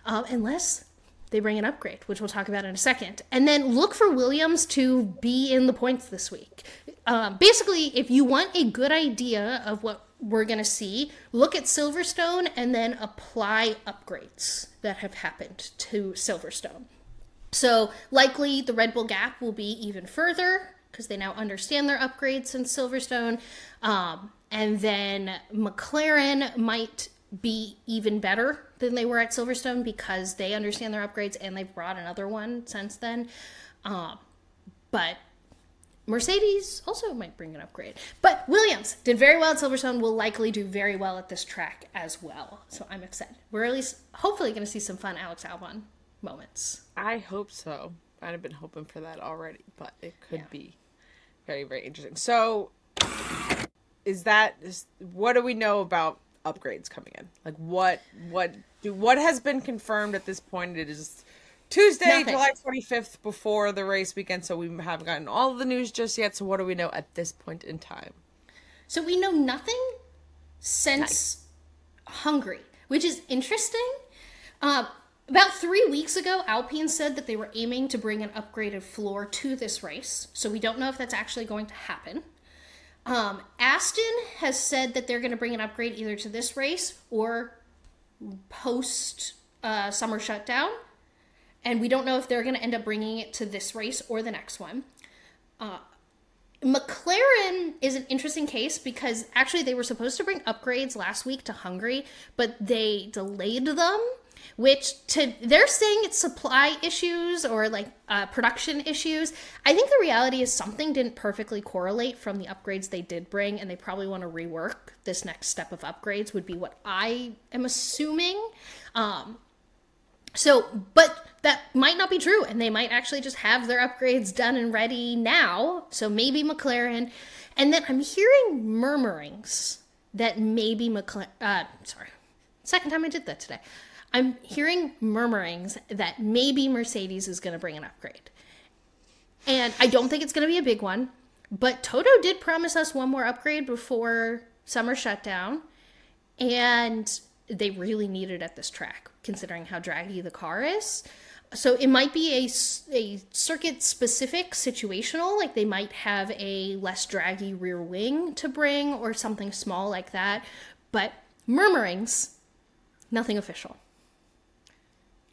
um, unless they bring an upgrade, which we'll talk about in a second. And then look for Williams to be in the points this week. Um, basically, if you want a good idea of what we're going to see, look at Silverstone and then apply upgrades that have happened to Silverstone. So, likely the Red Bull gap will be even further because they now understand their upgrades in Silverstone. Um, and then McLaren might be even better than they were at Silverstone because they understand their upgrades and they've brought another one since then. Um, but Mercedes also might bring an upgrade. But Williams did very well at Silverstone, will likely do very well at this track as well. So I'm excited. We're at least hopefully going to see some fun Alex Albon moments. I hope so. I'd have been hoping for that already, but it could Yeah. be very, very interesting. So, is that is, what do we know about upgrades coming in? Like, what what do what has been confirmed at this point? It is Tuesday, Nothing. July twenty fifth, before the race weekend. So we haven't gotten all the news just yet. So what do we know at this point in time? So we know nothing since Hungary, which is interesting. Uh, about three weeks ago, Alpine said that they were aiming to bring an upgraded floor to this race. So we don't know if that's actually going to happen. Um, Aston has said that they're going to bring an upgrade either to this race or post uh, summer shutdown. And we don't know if they're going to end up bringing it to this race or the next one. Uh, McLaren is an interesting case because actually they were supposed to bring upgrades last week to Hungary, but they delayed them. Which to they're saying it's supply issues or like uh, production issues. I think the reality is something didn't perfectly correlate from the upgrades they did bring, and they probably want to rework this next step of upgrades. Would be what I am assuming. Um, so, but that might not be true, and they might actually just have their upgrades done and ready now. So maybe McLaren, and then I'm hearing murmurings that maybe McLaren. Uh, sorry, second time I did that today. I'm hearing murmurings that maybe Mercedes is going to bring an upgrade, and I don't think it's going to be a big one. But Toto did promise us one more upgrade before summer shutdown and they really need it at this track considering how draggy the car is so it might be a, a circuit specific situational like they might have a less draggy rear wing to bring or something small like that but murmurings nothing official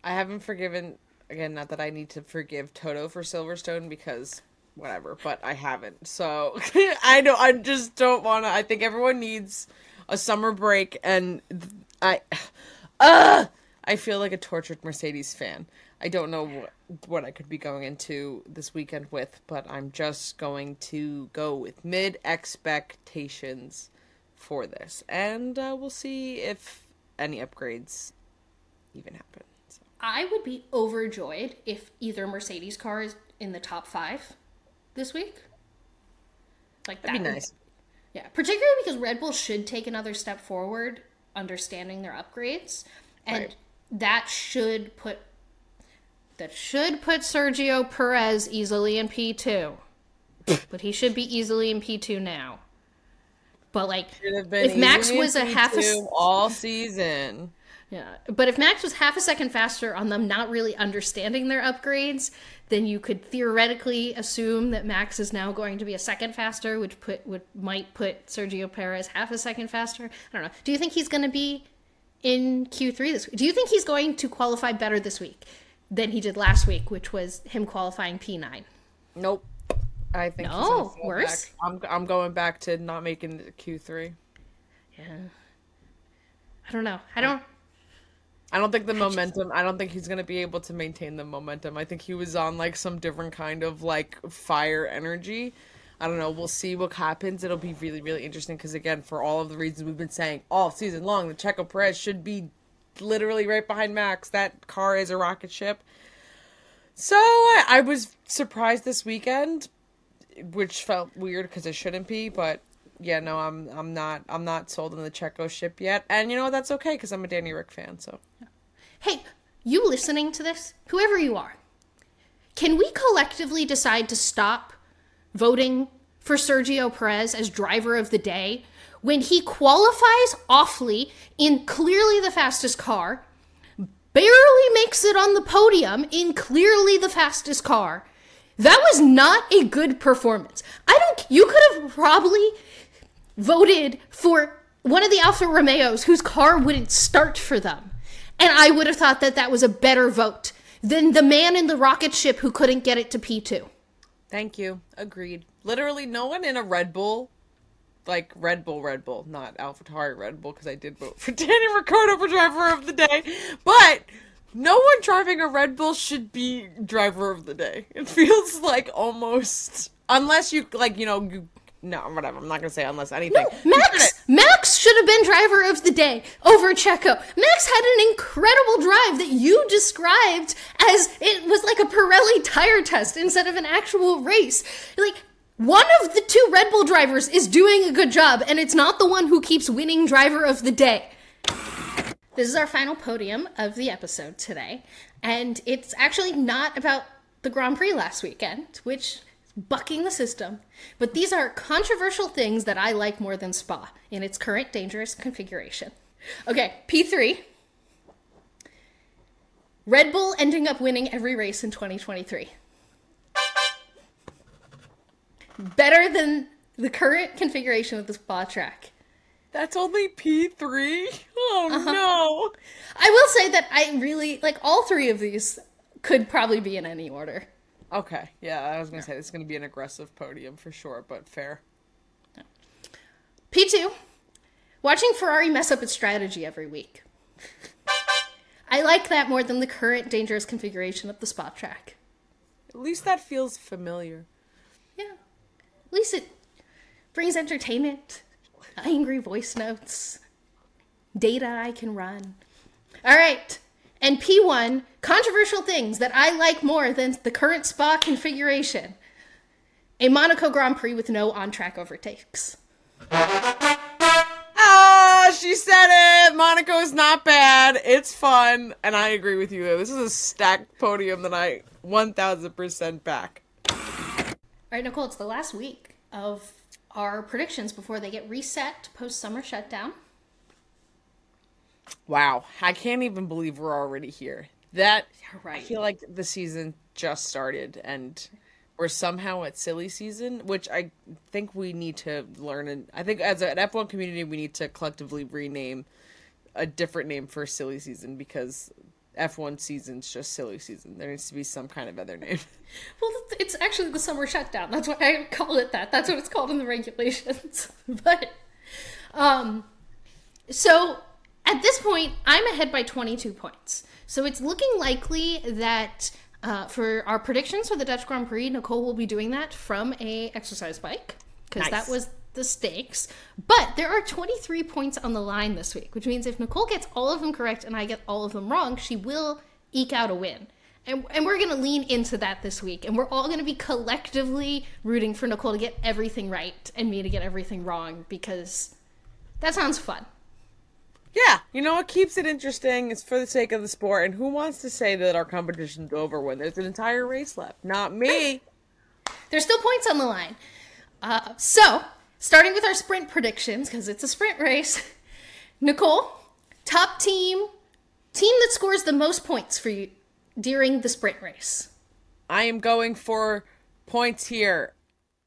I haven't forgiven again. Not that I need to forgive Toto for Silverstone because whatever, but I haven't. So I don't. I just don't want to. I think everyone needs a summer break, and I, uh, I feel like a tortured Mercedes fan. I don't know what what I could be going into this weekend with, but I'm just going to go with mid expectations for this, and uh, we'll see if any upgrades even happen. I would be overjoyed if either Mercedes car is in the top five this week. Like That'd be would- nice. Yeah, particularly because Red Bull should take another step forward, understanding their upgrades, and Right. that should put that should put Sergio Perez easily in P two, but he should be easily in P two now. But like, Should have been if Max was a half a s- P2 all season. Yeah, but if Max was half a second faster on them not really understanding their upgrades, then you could theoretically assume that Max is now going to be a second faster, which put would might put Sergio Perez half a second faster. I don't know. Do you think he's going to be in Q3 this week? Do you think he's going to qualify better this week than he did last week, which was him qualifying P9? Nope. I think No, worse? I'm I'm going back to not making the Q3. Yeah. I don't know. I don't I don't think the momentum. I don't think he's gonna be able to maintain the momentum. I think he was on like some different kind of like fire energy. I don't know. We'll see what happens. It'll be really, really interesting because again, for all of the reasons we've been saying all season long, the Checo Perez should be literally right behind Max. That car is a rocket ship. So I, I was surprised this weekend, which felt weird because it shouldn't be. But yeah, no, I'm I'm not I'm not sold on the Checo ship yet. And you know what? That's okay because I'm a Danny Rick fan. So. Hey, you listening to this, whoever you are, can we collectively decide to stop voting for Sergio Perez as driver of the day when he qualifies awfully in clearly the fastest car, barely makes it on the podium in clearly the fastest car? That was not a good performance. I don't, you could have probably voted for one of the Alfa Romeos whose car wouldn't start for them. And I would have thought that that was a better vote than the man in the rocket ship who couldn't get it to P2. Thank you. Agreed. Literally, no one in a Red Bull, like Red Bull, Red Bull, not AlphaTauri Red Bull, because I did vote for Danny Ricciardo for driver of the day. But no one driving a Red Bull should be driver of the day. It feels like almost, unless you like, you know, you. No, whatever. I'm not gonna say unless anything. No, Max, Max should have been driver of the day over Checo. Max had an incredible drive that you described as it was like a Pirelli tire test instead of an actual race. Like one of the two Red Bull drivers is doing a good job, and it's not the one who keeps winning driver of the day. This is our final podium of the episode today, and it's actually not about the Grand Prix last weekend, which bucking the system. But these are controversial things that I like more than Spa in its current dangerous configuration. Okay, P3. Red Bull ending up winning every race in 2023. Better than the current configuration of the Spa track. That's only P three. Oh uh-huh. no. I will say that I really like all three of these could probably be in any order. Okay. Yeah, I was gonna say it's gonna be an aggressive podium for sure, but fair. P2, watching Ferrari mess up its strategy every week. I like that more than the current dangerous configuration of the Spa track. At least that feels familiar. Yeah. At least it brings entertainment, angry voice notes, data I can run. All right. And P1, controversial things that I like more than the current spa configuration. A Monaco Grand Prix with no on track overtakes. Ah, she said it. Monaco is not bad. It's fun, and I agree with you. This is a stacked podium that I 1000% back. All right, Nicole, it's the last week of our predictions before they get reset post summer shutdown. Wow, I can't even believe we're already here. That You're I feel like the season just started, and we're somehow at silly season, which I think we need to learn. And I think as an F1 community, we need to collectively rename a different name for silly season because F1 season's just silly season. There needs to be some kind of other name. Well, it's actually the summer shutdown. That's why I call it that. That's what it's called in the regulations. but, um, so at this point, I'm ahead by 22 points. So it's looking likely that uh, for our predictions for the Dutch Grand Prix, Nicole will be doing that from a exercise bike because Nice. that was the stakes. But there are 23 points on the line this week, which means if Nicole gets all of them correct and I get all of them wrong, she will eke out a win. And, and we're going to lean into that this week. And we're all going to be collectively rooting for Nicole to get everything right and me to get everything wrong because that sounds fun. Yeah, you know what keeps it interesting is for the sake of the sport. And who wants to say that our competition's over when there's an entire race left? Not me. There's still points on the line. Uh, so, starting with our sprint predictions, because it's a sprint race. Nicole, top team, team that scores the most points for you during the sprint race. I am going for points here.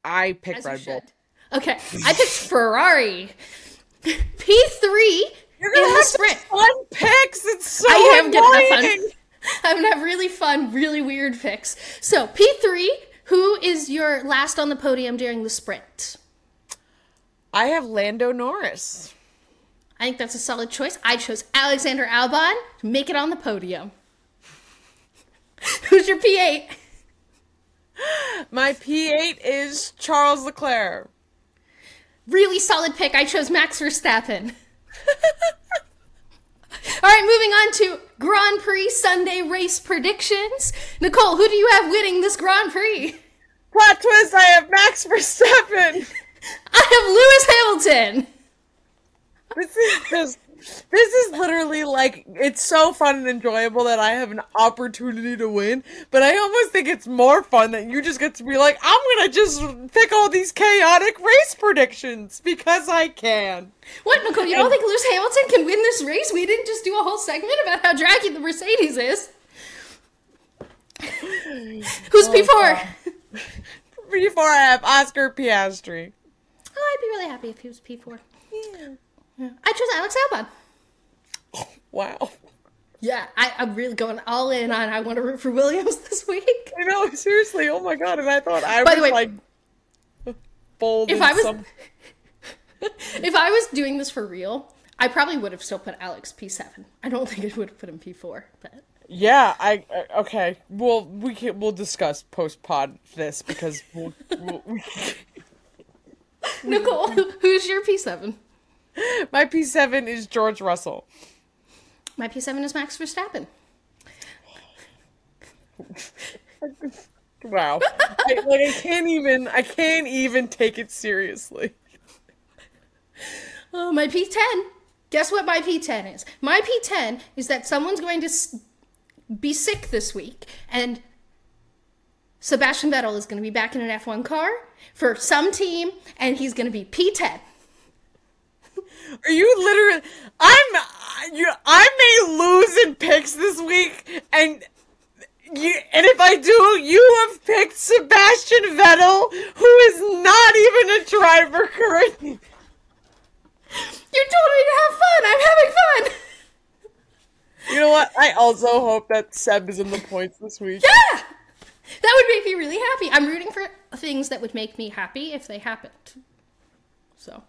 I pick As Red Bull. should. Okay, I picked Ferrari. P3 You're in gonna the have sprint. fun picks. It's so I am annoying. fun. I'm gonna have really fun, really weird picks. So P3, who is your last on the podium during the sprint? I have Lando Norris. I think that's a solid choice. I chose Alexander Albon to make it on the podium. Who's your P8? My P8 is Charles Leclerc. Really solid pick. I chose Max Verstappen. All right, moving on to Grand Prix Sunday race predictions. Nicole, who do you have winning this Grand Prix? Plot twist, I have Max Verstappen. I have Lewis Hamilton. This is just this is literally like it's so fun and enjoyable that I have an opportunity to win, but I almost think it's more fun that you just get to be like, I'm gonna just pick all these chaotic race predictions because I can. What, Nicole? You don't think Lewis Hamilton can win this race? We didn't just do a whole segment about how draggy the Mercedes is. Who's P4? P four, I have Oscar Piastri. Oh, I'd be really happy if he was P4. Yeah. I chose Alex Albon. Wow. Yeah, I, I'm really going all in on I want to root for Williams this week. I know, seriously, oh my god, and I thought I By was way- like bold If I was- some If I was doing this for real, I probably would have still put Alex P7. I don't think I would have put him P4, but Yeah, I uh, okay. Well, we can we'll discuss post pod this because we'll, we'll, we Nicole, who's your P7? my P seven is George Russell. My P7 is Max Verstappen. Wow, I, like I can't even I can't even take it seriously. Oh, my P10. Guess what my P10 is? My P10 is that someone's going to be sick this week, and Sebastian Vettel is going to be back in an F1 car for some team, and he's going to be P10. Are you literally? I'm you. I may lose in picks this week, and you. And if I do, you have picked Sebastian Vettel, who is not even a driver currently. You told me to have fun. I'm having fun. You know what? I also hope that Seb is in the points this week. Yeah, that would make me really happy. I'm rooting for things that would make me happy if they happened. So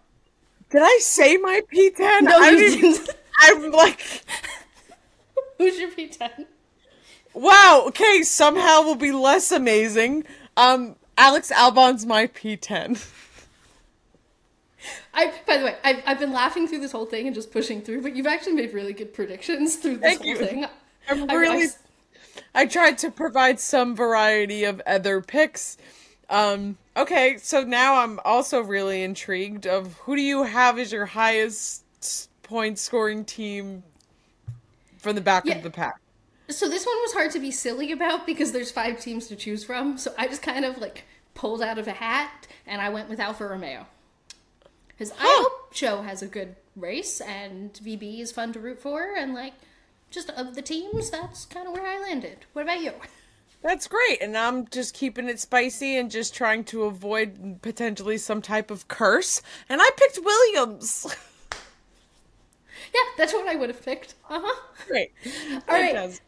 Did I say my P10? no, I you didn't-. I'm like, Who's your P10? wow. Okay, somehow will be less amazing. Um, Alex Albon's my P10. I, by the way, I've, I've been laughing through this whole thing and just pushing through, but you've actually made really good predictions through this Thank whole you. thing. I'm I- I really. I tried to provide some variety of other picks. Um, okay, so now I'm also really intrigued of who do you have as your highest point scoring team from the back Yeah. of the pack? So this one was hard to be silly about because there's five teams to choose from. So I just kind of like pulled out of a hat and I went with Alfa Romeo. Because I hope Zhou has a good race and VB is fun to root for and like just of the teams, that's kind of where I landed. What about you? That's great, and I'm just keeping it spicy and just trying to avoid potentially some type of curse. And I picked Williams. Yeah, that's what I would have picked. Uh huh. great. All right. Does.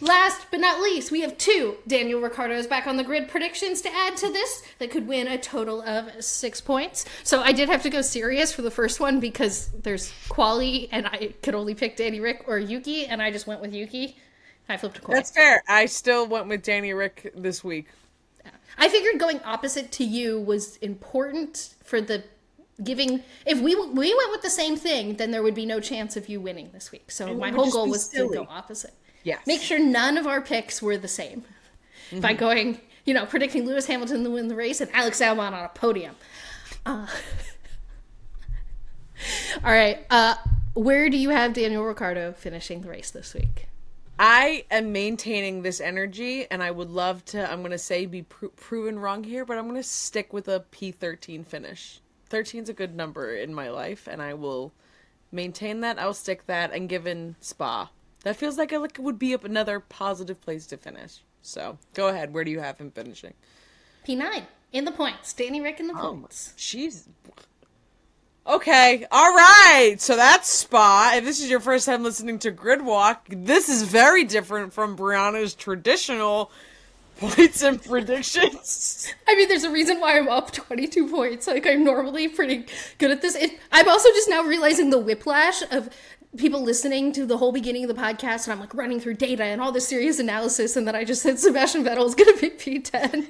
Last but not least, we have two Daniel Ricciardo's back on the grid predictions to add to this that could win a total of six points. So I did have to go serious for the first one because there's quali and I could only pick Danny Rick or Yuki, and I just went with Yuki. I flipped a coin. That's fair. I still went with Danny Rick this week. I figured going opposite to you was important for the giving. If we we went with the same thing, then there would be no chance of you winning this week. So my whole goal was to go opposite. Yes. Make sure none of our picks were the same. By going, you know, predicting Lewis Hamilton to win the race and Alex Albon on a podium. Uh, all right. Uh, where do you have Daniel Ricciardo finishing the race this week? I am maintaining this energy, and I would love to. I'm going to say be pro- proven wrong here, but I'm going to stick with a P13 finish. 13 is a good number in my life, and I will maintain that. I'll stick that, and given Spa, that feels like, a, like it would be another positive place to finish. So go ahead. Where do you have him finishing? P9 in the points. Danny Rick in the Oh, points. Jeez. Okay, all right. So that's Spa. If this is your first time listening to Gridwalk, this is very different from Briana's traditional points and predictions. I mean, there's a reason why I'm up 22 points. Like, I'm normally pretty good at this. It, I'm also just now realizing the whiplash of people listening to the whole beginning of the podcast, and I'm like running through data and all this serious analysis, and then I just said Sebastian Vettel is going to pick P10.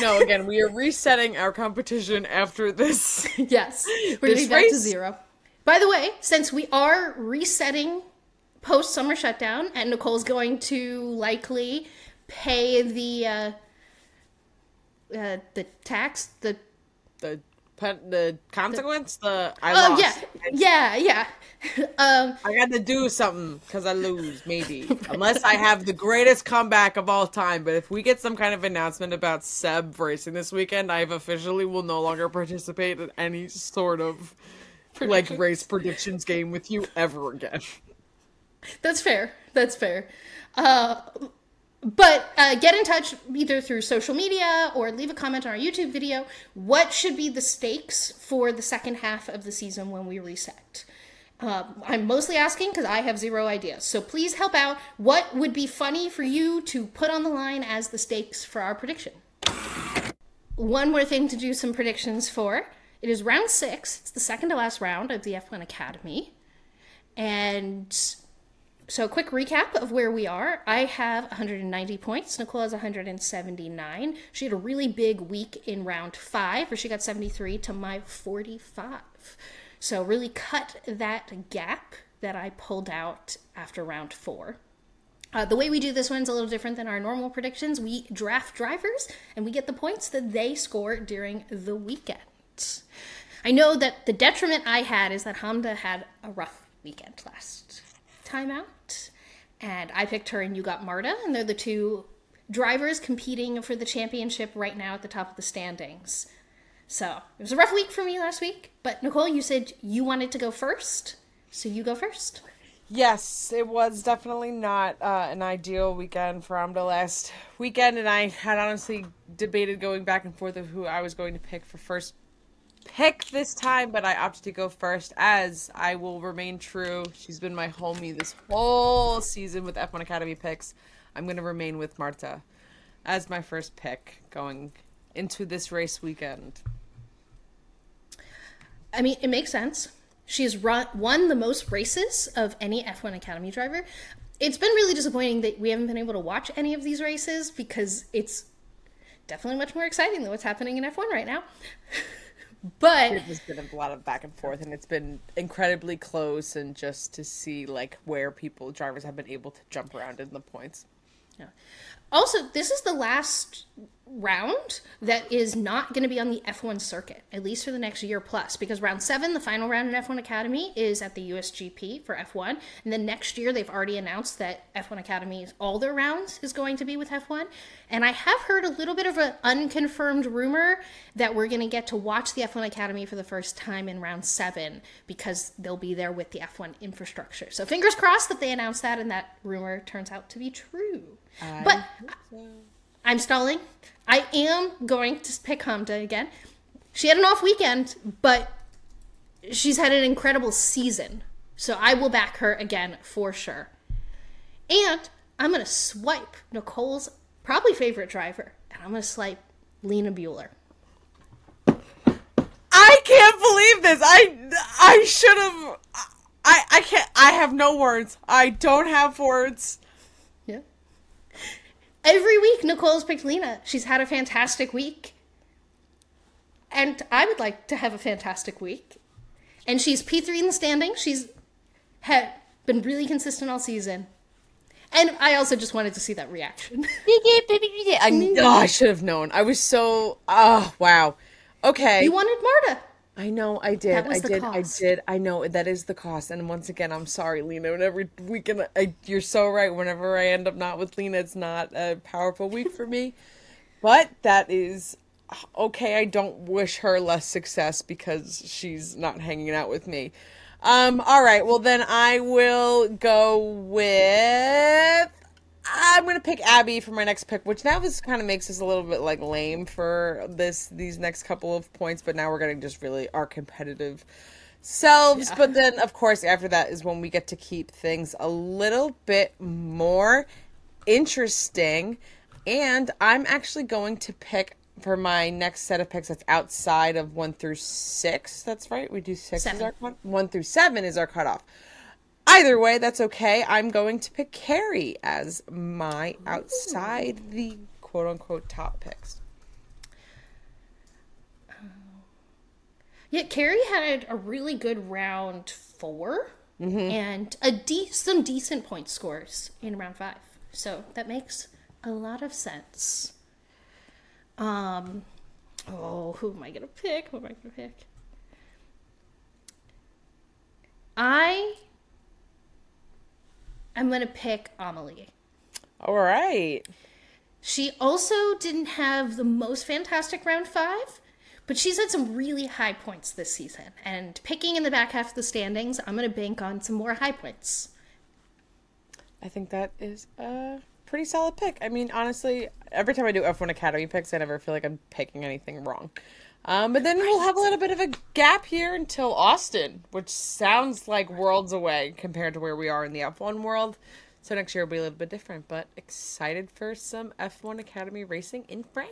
No, again, we are resetting our competition after this. yes, we're This be back to zero. By the way, since we are resetting post summer shutdown, and Nicole's going to likely pay the uh, uh, the tax, the The the consequence, the I oh lost. yeah, yeah, yeah. um, I got to do something because I lose, maybe. Unless I have the greatest comeback of all time. But if we get some kind of announcement about Seb racing this weekend, I've officially will no longer participate in any sort of like race predictions game with you ever again. That's fair. That's fair. Uh, but uh, get in touch either through social media or leave a comment on our YouTube video. What should be the stakes for the second half of the season when we reset? Uh, I'm mostly asking because I have zero ideas. So please help out. What would be funny for you to put on the line as the stakes for our prediction? One more thing to do some predictions for. It is round six. It's the second to last round of the F1 Academy. And so, a quick recap of where we are. I have 190 points. Nicole has 179. She had a really big week in round five, where she got 73 to my 45. So, really cut that gap that I pulled out after round four. Uh, the way we do this one's a little different than our normal predictions. We draft drivers and we get the points that they score during the weekend. I know that the detriment I had is that Hamda had a rough weekend last time out, and I picked her and you got Marta, and they're the two drivers competing for the championship right now at the top of the standings. So it was a rough week for me last week, but Nicole, you said you wanted to go first, so you go first. Yes, it was definitely not uh, an ideal weekend for Hamda last weekend, and I had honestly debated going back and forth of who I was going to pick for first pick this time, but I opted to go first as I will remain true. She's been my homie this whole season with F1 Academy picks. I'm going to remain with Marta as my first pick going into this race weekend. I mean, it makes sense. She has run won the most races of any F1 Academy driver. It's been really disappointing that we haven't been able to watch any of these races because it's definitely much more exciting than what's happening in F1 right now. but There's been a lot of back and forth, and it's been incredibly close. And just to see like where people drivers have been able to jump around in the points. Yeah also, this is the last round that is not going to be on the F1 circuit, at least for the next year plus, because round seven, the final round in F1 Academy, is at the USGP for F1. And then next year, they've already announced that F1 Academy, all their rounds, is going to be with F1. And I have heard a little bit of an unconfirmed rumor that we're going to get to watch the F1 Academy for the first time in round seven because they'll be there with the F1 infrastructure. So fingers crossed that they announce that and that rumor turns out to be true. but I'm stalling. I am going to pick Hamda again. She had an off weekend, but she's had an incredible season. So I will back her again for sure. And I'm going to swipe Nicole's probably favorite driver, and I'm going to swipe Lena Bühler. I can't believe this. I I should have. I I can't. I have no words. I don't have words. Every week, Nicole's picked Lena. She's had a fantastic week. And I would like to have a fantastic week. And she's P3 in the standing. She's had been really consistent all season. And I also just wanted to see that reaction. I, oh, I should have known. I was so. Oh, wow. Okay. you wanted Marta. I know I did. That was I the did. cost. I did. I know that is the cost. And once again, I'm sorry, Lena. Whenever weekend, I, you're so right. Whenever I end up not with Lena, it's not a powerful week for me. But that is okay. I don't wish her less success because she's not hanging out with me. Um. All right. Well, then I will go with. I'm gonna pick Abbi for my next pick, which now this kind of makes us a little bit like lame for this these next couple of points, but now we're getting just really our competitive selves. But then, of course, after that is when we get to keep things a little bit more interesting. And I'm actually going to pick for my next set of picks that's outside of one through six. That's right. We do six Seven. is our. One through seven is our cutoff. Either way, that's okay. I'm going to pick Carrie as my outside the quote unquote top picks. Yeah, Carrie had a really good round 4 and a de- some decent point scores in round five. So that makes a lot of sense. Um, oh, who am I gonna pick? Who am I gonna pick? I am gonna pick Amelie. All right. She also didn't have the most fantastic round five, but she's had some really high points this season. And picking in the back half of the standings, I'm going to bank on some more high points. I think that is a pretty solid pick. I mean, honestly, every time I do F1 Academy picks, I never feel like I'm picking anything wrong. Um, but then we'll have a little bit of a gap here until Austin, which sounds like worlds away compared to where we are in the F1 world. So next year will be a little bit different, but excited for some F1 Academy racing in France.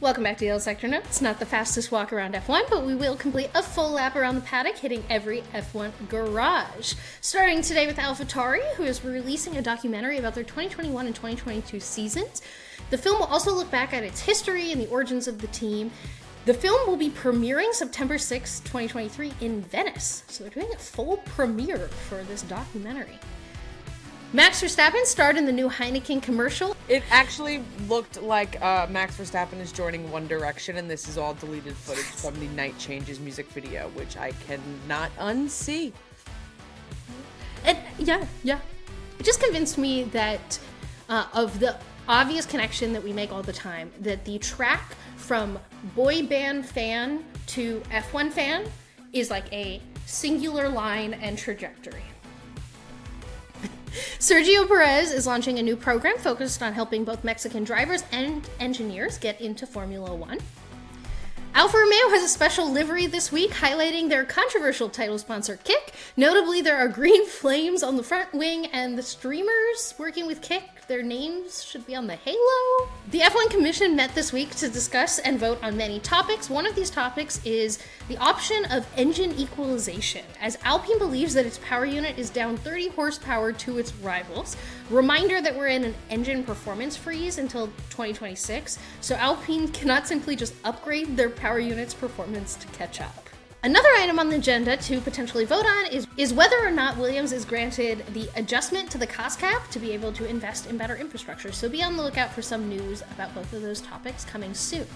Welcome back to Yellow Sector Notes. Not the fastest walk around F1, but we will complete a full lap around the paddock, hitting every F1 garage. Starting today with AlphaTauri, who is releasing a documentary about their 2021 and 2022 seasons. The film will also look back at its history and the origins of the team. The film will be premiering September 6, 2023 in Venice. So they're doing a full premiere for this documentary. Max Verstappen starred in the new Heineken commercial It actually looked like uh, Max Verstappen is joining One Direction, and this is all deleted footage from the Night Changes music video, which I cannot unsee. And yeah, yeah. It just convinced me that uh, of the obvious connection that we make all the time that the track from boy band fan to F1 fan is like a singular line and trajectory. Sergio Perez is launching a new program focused on helping both Mexican drivers and engineers get into Formula One. Alfa Romeo has a special livery this week highlighting their controversial title sponsor, Kick. Notably, there are green flames on the front wing, and the streamers working with Kick, their names should be on the halo. The F1 Commission met this week to discuss and vote on many topics. One of these topics is the option of engine equalization, as Alpine believes that its power unit is down 30 horsepower to its rivals. Reminder that we're in an engine performance freeze until 2026, so Alpine cannot simply just upgrade their power unit's performance to catch up. Another item on the agenda to potentially vote on is, is whether or not Williams is granted the adjustment to the cost cap to be able to invest in better infrastructure. So be on the lookout for some news about both of those topics coming soon.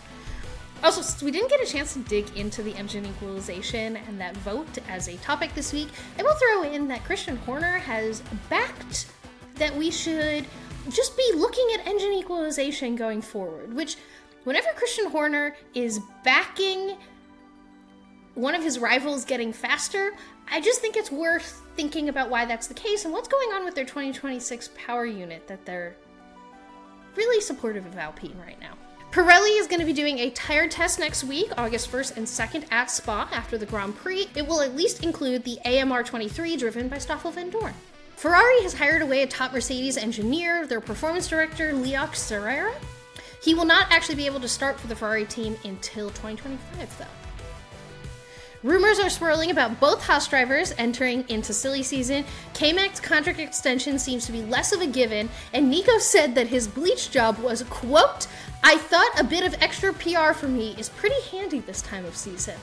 Also, since we didn't get a chance to dig into the engine equalization and that vote as a topic this week, I will throw in that Christian Horner has backed that we should just be looking at engine equalization going forward, which whenever Christian Horner is backing one of his rivals getting faster, I just think it's worth thinking about why that's the case and what's going on with their 2026 power unit that they're really supportive of Alpine right now. Pirelli is going to be doing a tire test next week, August 1st and 2nd at Spa after the Grand Prix. It will at least include the AMR 23 driven by Stoffel Vandoorne. Ferrari has hired away a top Mercedes engineer, their performance director, Loïc Serrera. He will not actually be able to start for the Ferrari team until 2025, though. Rumors are swirling about both Haas drivers entering into silly season. K-Mag's contract extension seems to be less of a given, and Nico said that his bleach job was, quote, I thought a bit of extra PR for me is pretty handy this time of season.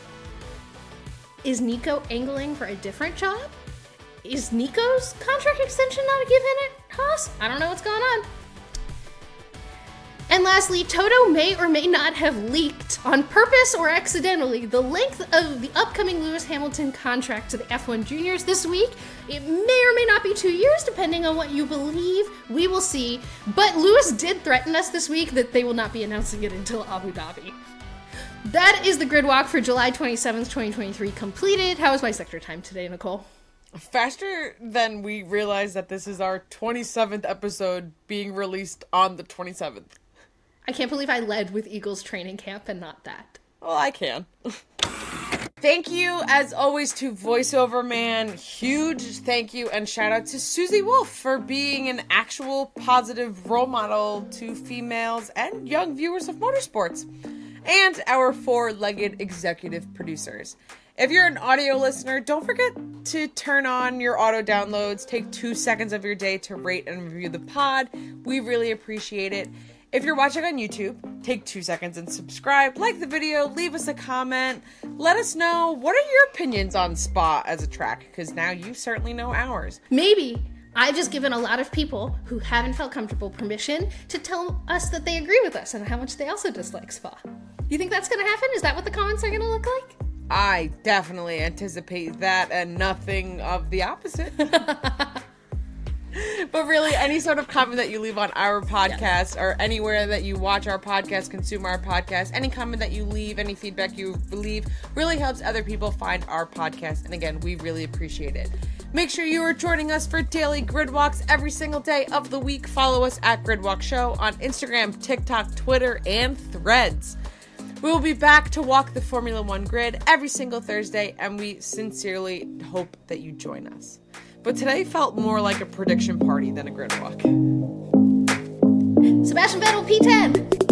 Is Nico angling for a different job? Is Nico's contract extension not a given Haas, I don't know what's going on. And lastly, Toto may or may not have leaked, on purpose or accidentally, the length of the upcoming Lewis Hamilton contract to the F1 Juniors this week. It may or may not be two years, depending on what you believe. We will see. But Lewis did threaten us this week that they will not be announcing it until Abu Dhabi. That is the grid walk for July 27th, 2023 completed. How was my sector time today, Nicole? Faster than we realize that this is our 27th episode being released on the 27th. I can't believe I led with Eagles training camp and not that. Well, I can. thank you, as always, to VoiceOver Man. Huge thank you and shout out to Susie Wolff for being an actual positive role model to females and young viewers of motorsports, and our four legged executive producers. If you're an audio listener, don't forget to turn on your auto downloads. Take two seconds of your day to rate and review the pod. We really appreciate it. If you're watching on YouTube, take two seconds and subscribe, like the video, leave us a comment, let us know what are your opinions on Spa as a track, because now you certainly know ours. Maybe I've just given a lot of people who haven't felt comfortable permission to tell us that they agree with us and how much they also dislike Spa. You think that's gonna happen? Is that what the comments are gonna look like? I definitely anticipate that and nothing of the opposite. but really, any sort of comment that you leave on our podcast or anywhere that you watch our podcast, consume our podcast, any comment that you leave, any feedback you leave really helps other people find our podcast. And again, we really appreciate it. Make sure you are joining us for daily grid walks every single day of the week. Follow us at Gridwalk Show on Instagram, TikTok, Twitter, and Threads. We will be back to walk the Formula One grid every single Thursday, and we sincerely hope that you join us. But today felt more like a prediction party than a grid walk. Sebastian Vettel P10.